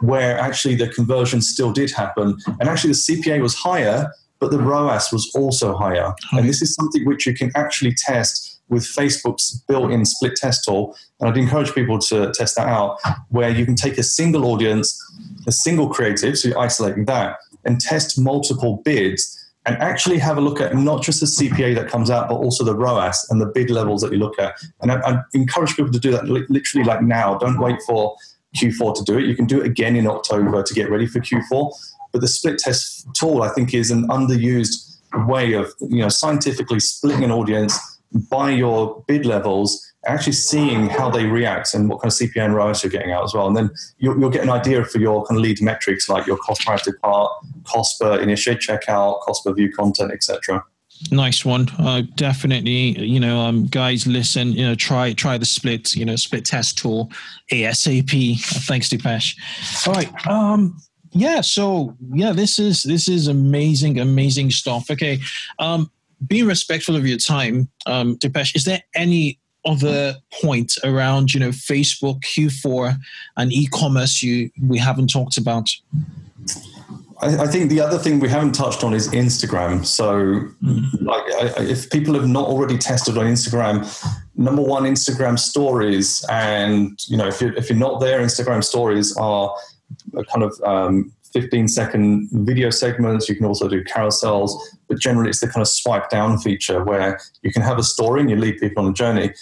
where actually the conversion still did happen. And actually the cpa was higher but the ROAS was also higher. And this is something which you can actually test with Facebook's built in split test tool. And I'd encourage people to test that out, where you can take a single audience, a single creative, so you're isolating that, and test multiple bids and actually have a look at not just the CPA that comes out, but also the ROAS and the bid levels that you look at. And I, I encourage people to do that literally like now. Don't wait for Q4 to do it. You can do it again in October to get ready for Q4. But the split test tool, I think, is an underused way of you know scientifically splitting an audience by your bid levels, actually seeing how they react and what kind of CPA and ROAS you're getting out as well. And then you'll, you'll get an idea for your kind of lead metrics like your cost per add to cart, cost per initiate checkout, cost per view content, etc. Nice one. Uh, definitely, you know, um, guys, listen, you know, try try the split, you know, split test tool ASAP. Thanks, Depesh. All right. Um, yeah so yeah this is this is amazing amazing stuff okay um being respectful of your time um depesh is there any other point around you know facebook q4 and e-commerce you we haven't talked about I, think the other thing we haven't touched on is Instagram. So, mm. like, if people have not already tested on Instagram, number one, Instagram stories, and you know, if you're if you're not there, Instagram stories are a kind of um, 15 second video segments. You can also do carousels, but generally it's the kind of swipe down feature where you can have a story and you lead people on a journey.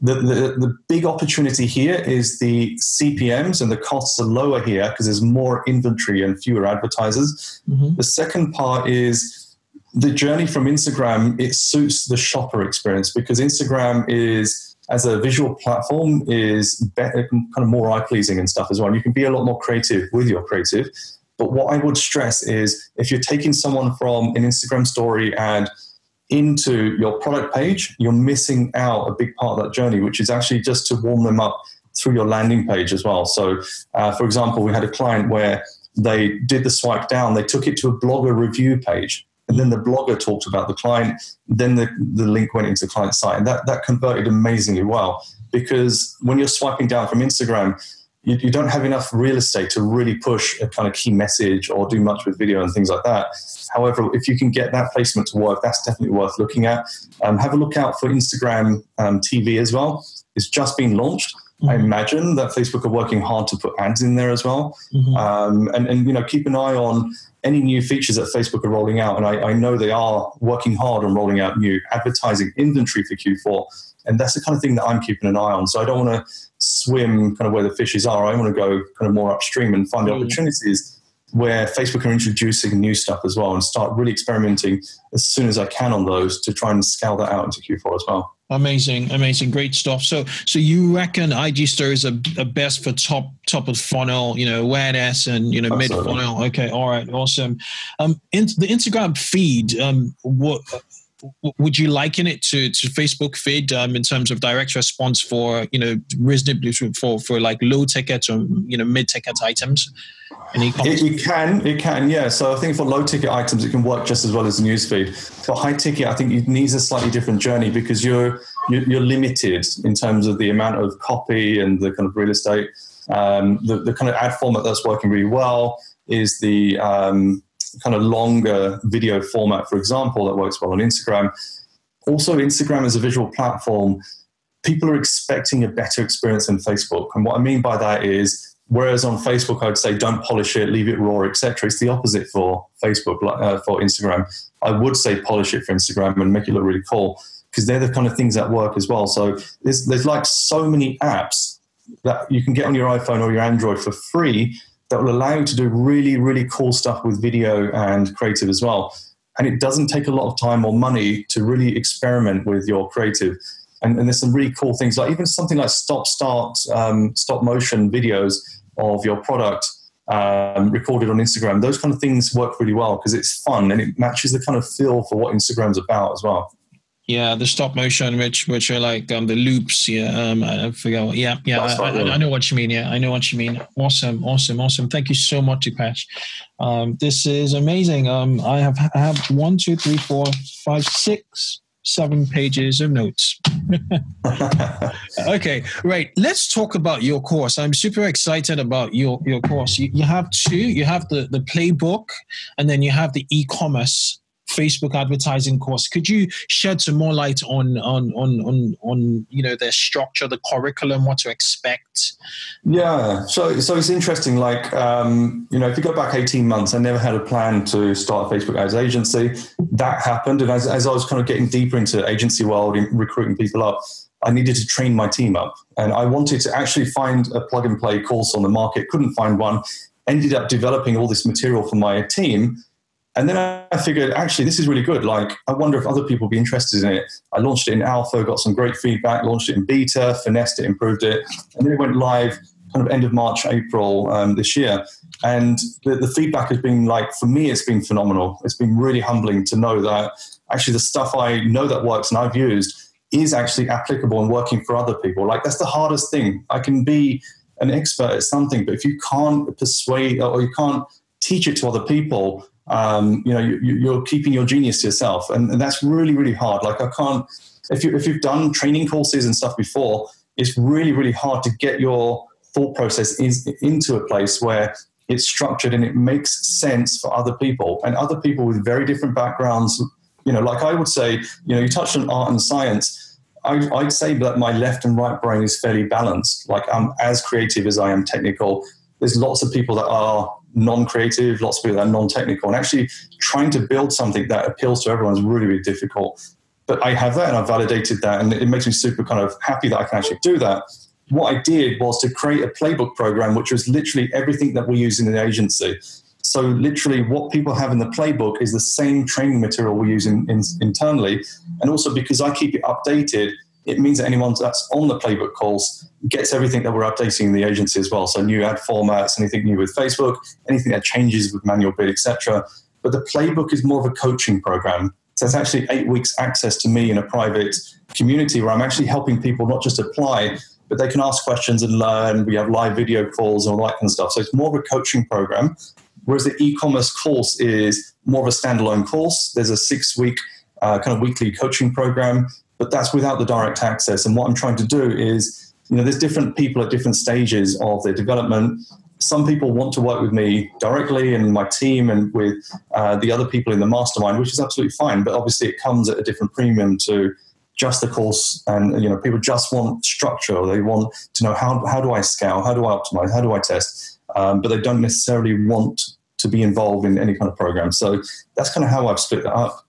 the, the, the big opportunity here is the CPMs and the costs are lower here because there's more inventory and fewer advertisers. Mm-hmm. The second part is the journey from Instagram, it suits the shopper experience because Instagram is, as a visual platform, is better, kind of more eye pleasing and stuff as well. You can be a lot more creative with your creative. But what I would stress is if you're taking someone from an Instagram story and into your product page, you're missing out a big part of that journey, which is actually just to warm them up through your landing page as well. So, uh, for example, we had a client where they did the swipe down, they took it to a blogger review page, and then the blogger talked about the client, then the, the link went into the client site. And that, that converted amazingly well because when you're swiping down from Instagram, you, you, don't have enough real estate to really push a kind of key message or do much with video and things like that. However, if you can get that placement to work, that's definitely worth looking at. Um, have a look out for Instagram um, TV as well. It's just been launched. Mm-hmm. I imagine that Facebook are working hard to put ads in there as well. Mm-hmm. Um, and, and, you know, keep an eye on any new features that Facebook are rolling out. And I, I know they are working hard on rolling out new advertising inventory for Q4 and that's the kind of thing that I'm keeping an eye on. So I don't want to swim kind of where the fishes are. I want to go kind of more upstream and find the mm. opportunities where Facebook are introducing new stuff as well and start really experimenting as soon as I can on those to try and scale that out into Q4 as well. Amazing, amazing, great stuff. So, so you reckon IG stories are, are best for top top of funnel, you know, awareness and you know mid funnel. Okay, all right, awesome. Um, in, the Instagram feed, um, what would you liken it to, to Facebook feed um, in terms of direct response for you know reasonably for for like low ticket or you know mid ticket items? It, it, can, it can, yeah. So I think for low ticket items, it can work just as well as newsfeed. For high ticket, I think it needs a slightly different journey because you're you're, limited in terms of the amount of copy and the kind of real estate. Um, the, the kind of ad format that's working really well is the um, kind of longer video format, for example, that works well on Instagram. Also, Instagram as a visual platform, people are expecting a better experience than Facebook. And what I mean by that is, whereas on Facebook I'd say don't polish it, leave it raw, etc. It's the opposite for Facebook, uh, for Instagram. I would say polish it for Instagram and make it look really cool because they're the kind of things that work as well. So there's, there's like so many apps that you can get on your iPhone or your Android for free that will allow you to do really, really cool stuff with video and creative as well. And it doesn't take a lot of time or money to really experiment with your creative. And, and there's some really cool things, like even something like stop, start, um, stop motion videos of your product um, recorded on Instagram. Those kind of things work really well because it's fun and it matches the kind of feel for what Instagram's about as well. Yeah, the stop motion, which which are like um, the loops. Yeah, um, I forget. What, yeah, yeah, I, I, I, know what you mean. Yeah, I know what you mean. Awesome, awesome, awesome. Thank you so much, Depesh. Um, this is amazing. Um, I have I have one, two, three, four, five, six, seven pages of notes. okay, right. Let's talk about your course. I'm super excited about your your course. You, you have two. You have the the playbook, and then you have the e-commerce Facebook advertising course. Could you shed some more light on on on on, on you know their structure, the curriculum, what to expect? Yeah, so so it's interesting. Like um, you know, if you go back eighteen months, I never had a plan to start a Facebook ads agency. That happened, and as, as I was kind of getting deeper into agency world and recruiting people up. I needed to train my team up, and I wanted to actually find a plug and play course on the market. Couldn't find one. Ended up developing all this material for my team, and then I figured, actually, this is really good. Like, I wonder if other people would be interested in it. I launched it in alpha, got some great feedback, launched it in beta, finessed it, improved it, and then it went live kind of end of March, April um, this year. And the, the, feedback has been like, for me, it's been phenomenal. It's been really humbling to know that actually the stuff I know that works and I've used is actually applicable and working for other people. Like, that's the hardest thing. I can be an expert at something, but if you can't persuade or you can't teach it to other people, um, you know, you, are keeping your genius to yourself, and, and, that's really, really hard. Like I can't, if you if you've done training courses and stuff before, it's really, really hard to get your thought process is, into a place where it's structured and it makes sense for other people and other people with very different backgrounds. You know, like I would say, you know, you touched on art and science. I, I'd say that my left and right brain is fairly balanced. Like I'm as creative as I am technical. There's lots of people that are non-creative, lots of people that are non-technical, and actually trying to build something that appeals to everyone is really, really difficult. but I have that and I've validated that, and it makes me super kind of happy that I can actually do that. What I did was to create a playbook program, which was literally everything that we use in the agency. So literally, what people have in the playbook is the same training material we use in, in, internally, and also because I keep it updated, it means that anyone that's on the playbook calls gets everything that we're updating in the agency as well. So new ad formats, anything new with Facebook, anything that changes with manual bid, etc. But the playbook is more of a coaching program. So it's actually eight weeks access to me in a private community where I'm actually helping people not just apply, but they can ask questions and learn. We have live video calls and all that kind of stuff. So it's more of a coaching program. Whereas the e-commerce course is more of a standalone course. There's a six-week uh, kind of weekly coaching program, but that's without the direct access. And what I'm trying to do is, you know, there's different people at different stages of their development. Some people want to work with me directly and my team and with uh, the other people in the mastermind, which is absolutely fine. But obviously, it comes at a different premium to just the course and you know people just want structure they want to know how, how do i scale how do i optimize how do i test um, but they don't necessarily want to be involved in any kind of program. So that's kind of how I've split that up.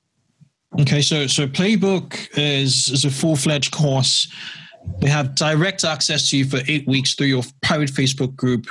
Okay, so so Playbook is is a full fledged course. They have direct access to you for eight weeks through your private Facebook group,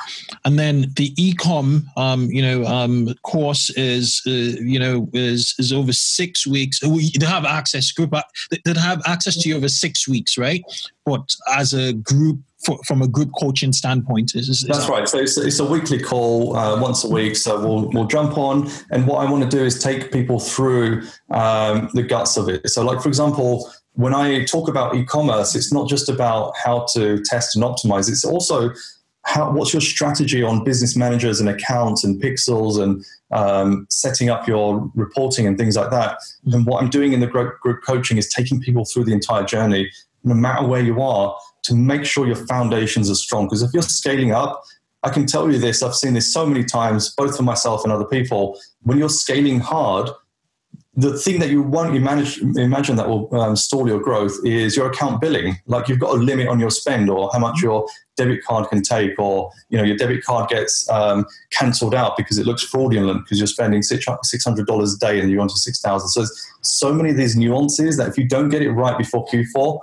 and then the ecom, um, you know, um, course is uh, you know is is over six weeks. They have access group. They have access to you over six weeks, right? But as a group for, from a group coaching standpoint. Is, is That's right. So it's, it's a weekly call uh, once a week. So we'll, we'll jump on. And what I want to do is take people through um, the guts of it. So, like, for example, when I talk about e commerce, it's not just about how to test and optimize, it's also how, what's your strategy on business managers and accounts and pixels and um, setting up your reporting and things like that. And what I'm doing in the group, group coaching is taking people through the entire journey, no matter where you are, to make sure your foundations are strong. Because if you're scaling up, I can tell you this, I've seen this so many times, both for myself and other people. When you're scaling hard, the thing that you won't imagine, imagine that will um, stall your growth is your account billing. Like you've got a limit on your spend or how much your debit card can take, or you know your debit card gets um, cancelled out because it looks fraudulent because you're spending six hundred dollars a day and you're onto six thousand. So there's so many of these nuances that if you don't get it right before Q4,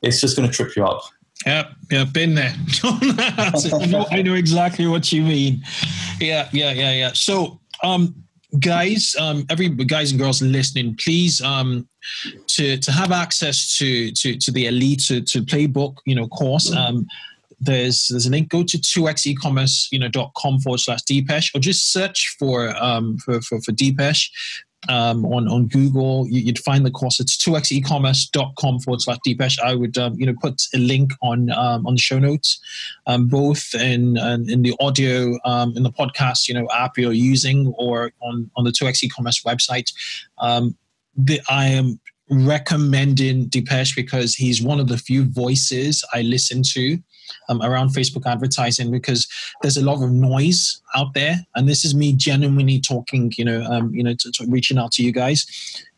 it's just going to trip you up. Yeah, yeah, been there. I, know, I know exactly what you mean. Yeah, yeah, yeah, yeah. So, um, guys, um, every guys and girls listening, please, um, to to have access to to to the elite to, to playbook, you know, course. Um, there's there's a link. Go to 2xecommerce, you know, dot com forward slash Depesh, or just search for um for for, for um, on on Google, you, would find the course. It's 2xecommerce.com forward slash Depesh. I would um, you know put a link on um, on the show notes, um, both in, in, in the audio um, in the podcast you know app you're using or on on the 2x e-commerce website. Um, the, I am recommending Depesh because he's one of the few voices I listen to um, around Facebook advertising because there's a lot of noise out there, and this is me genuinely talking, you know, um, you know, to, to reaching out to you guys.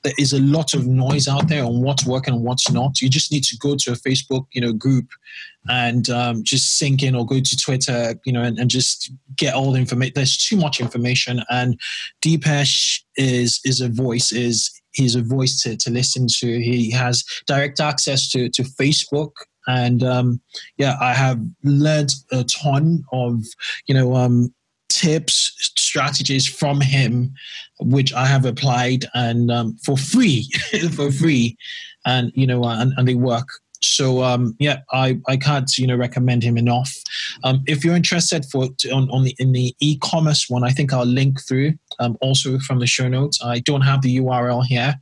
There is a lot of noise out there on what's working and what's not. You just need to go to a Facebook, you know, group and um, just sink in, or go to Twitter, you know, and, and just get all the information. There's too much information, and Depesh is is a voice is he's a voice to, to listen to. He has direct access to, to Facebook and um, yeah, I have learned a ton of you know um, tips, strategies from him, which I have applied and um, for free, for free, and you know, and, and they work. So um, yeah, I, I can't you know recommend him enough. Um, if you're interested for on, on the in the e-commerce one, I think I'll link through um, also from the show notes. I don't have the URL here,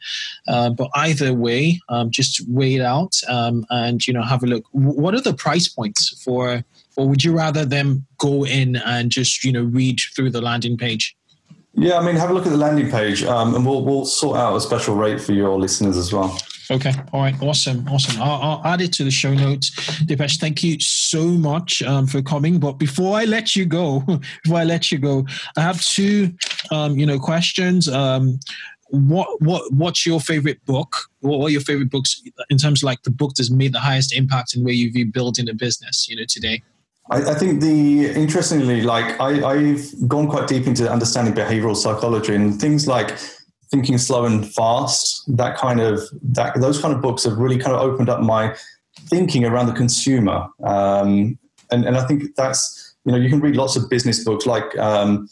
uh, but either way, um, just wait out um, and you know have a look. What are the price points for? Or would you rather them go in and just you know read through the landing page? Yeah, I mean, have a look at the landing page, um, and we'll we'll sort out a special rate for your listeners as well. Okay. All right. Awesome. Awesome. I'll, I'll, add it to the show notes. Depesh, thank you so much um, for coming. But before I let you go, before I let you go, I have two, um, you know, questions. Um, what what what's your favorite book? What are your favorite books in terms of like the book that's made the highest impact in where you've been building a business, you know, today? I, I think the interestingly, like I, I've gone quite deep into understanding behavioral psychology and things like Thinking Slow and Fast, that kind of that those kind of books have really kind of opened up my thinking around the consumer. Um, and, and I think that's you know you can read lots of business books like um,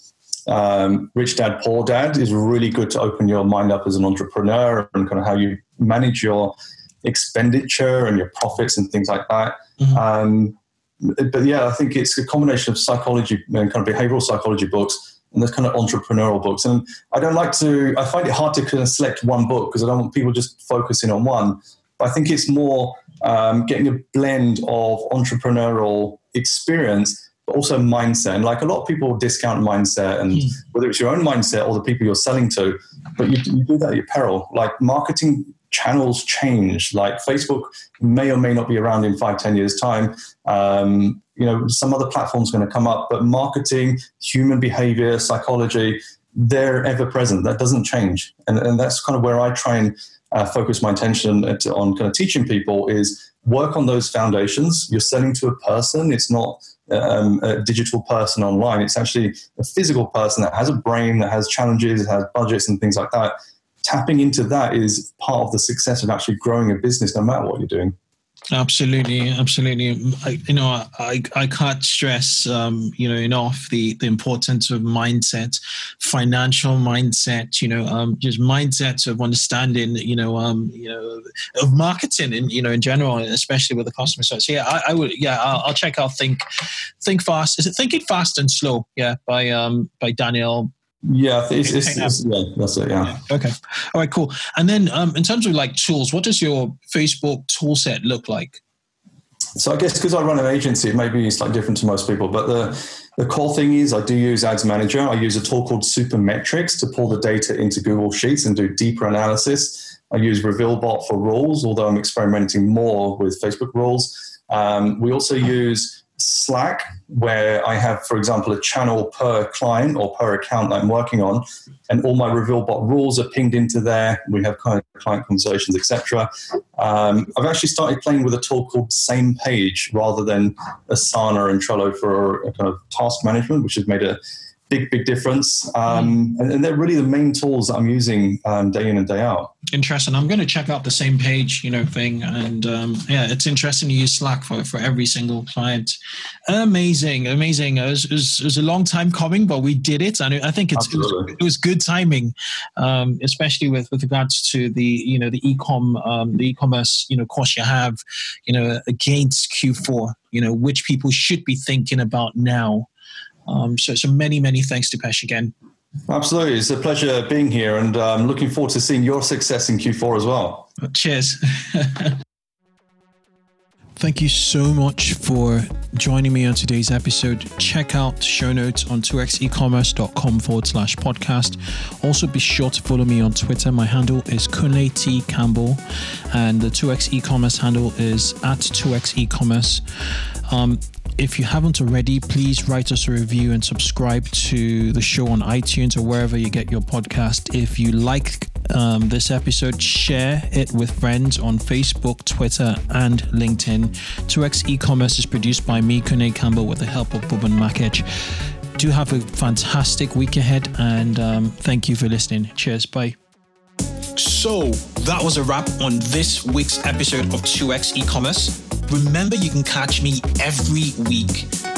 um, Rich Dad Poor Dad is really good to open your mind up as an entrepreneur and kind of how you manage your expenditure and your profits and things like that. Mm-hmm. Um, but yeah, I think it's a combination of psychology and kind of behavioral psychology books and those kind of entrepreneurial books. And I don't like to, I find it hard to kind of select one book because I don't want people just focusing on one. But I think it's more um, getting a blend of entrepreneurial experience, but also mindset. And like a lot of people discount mindset, and mm. whether it's your own mindset or the people you're selling to, but you, you do that at your peril. Like marketing channels change. Like Facebook may or may not be around in five, ten years' time. Um, you know, some other platform's going to come up, but marketing, human behavior, psychology, they're ever present. That doesn't change, and, and that's kind of where I try and uh, focus my attention at, on kind of teaching people is work on those foundations. You're selling to a person. It's not um, a digital person online. It's actually a physical person that has a brain, that has challenges, has budgets, and things like that tapping into that is part of the success of actually growing a business, no matter what you're doing. Absolutely, absolutely. I, you know, I, I can't stress, um, you know, enough the, the importance of mindset, financial mindset. You know, um, just mindset of understanding. You know, um, you know, of marketing and you know in general, especially with the customer. So, so yeah, I, I would, yeah, I'll, I'll, check out think, think fast. Is it thinking fast and slow? Yeah, by um by Daniel yeah, it's, it's, it's, yeah, that's it. Yeah. Okay. All right. Cool. And then, um, in terms of like tools, what does your Facebook tool set look like? So I guess because I run an agency, maybe it's like different to most people. But the the core thing is, I do use Ads Manager. I use a tool called Supermetrics to pull the data into Google Sheets and do deeper analysis. I use RevealBot for rules, although I'm experimenting more with Facebook rules. Um, we also use Slack, where I have, for example, a channel per client or per account that I'm working on, and all my RevealBot rules are pinged into there. We have kind of client conversations, etc. Um, I've actually started playing with a tool called Samepage rather than Asana and Trello for a kind of task management, which has made a big, big difference. Um, and, and, they're really the main tools that I'm using um, day in and day out. Interesting. I'm going to check out the same page, you know, thing. And um, yeah, it's interesting to use Slack for, for every single client. Amazing, amazing. It was, it was, it was a long time coming, but we did it. And I think it's, it was, it, was, good timing, um, especially with, with regards to the, you know, the ecom, um, the e-commerce, you know, course you have, you know, against Q4, you know, which people should be thinking about now um, so, so many, many thanks to Pesh again. Absolutely. It's a pleasure being here and um, looking forward to seeing your success in Q4 as well. Cheers. Thank you so much for joining me on today's episode. Check out show notes on 2xecommerce.com forward slash podcast. Also, be sure to follow me on Twitter. My handle is Kunle T. Campbell, and the 2x e-commerce handle is at 2x e-commerce. Um, if you haven't already, please write us a review and subscribe to the show on iTunes or wherever you get your podcast. If you like um, this episode, share it with friends on Facebook, Twitter, and LinkedIn. 2x e-commerce is produced by me, Kunle Campbell, with the help of Buban Makech. Do have a fantastic week ahead, and um, thank you for listening. Cheers. Bye. So that was a wrap on this week's episode of 2x e-commerce. Remember, you can catch me every week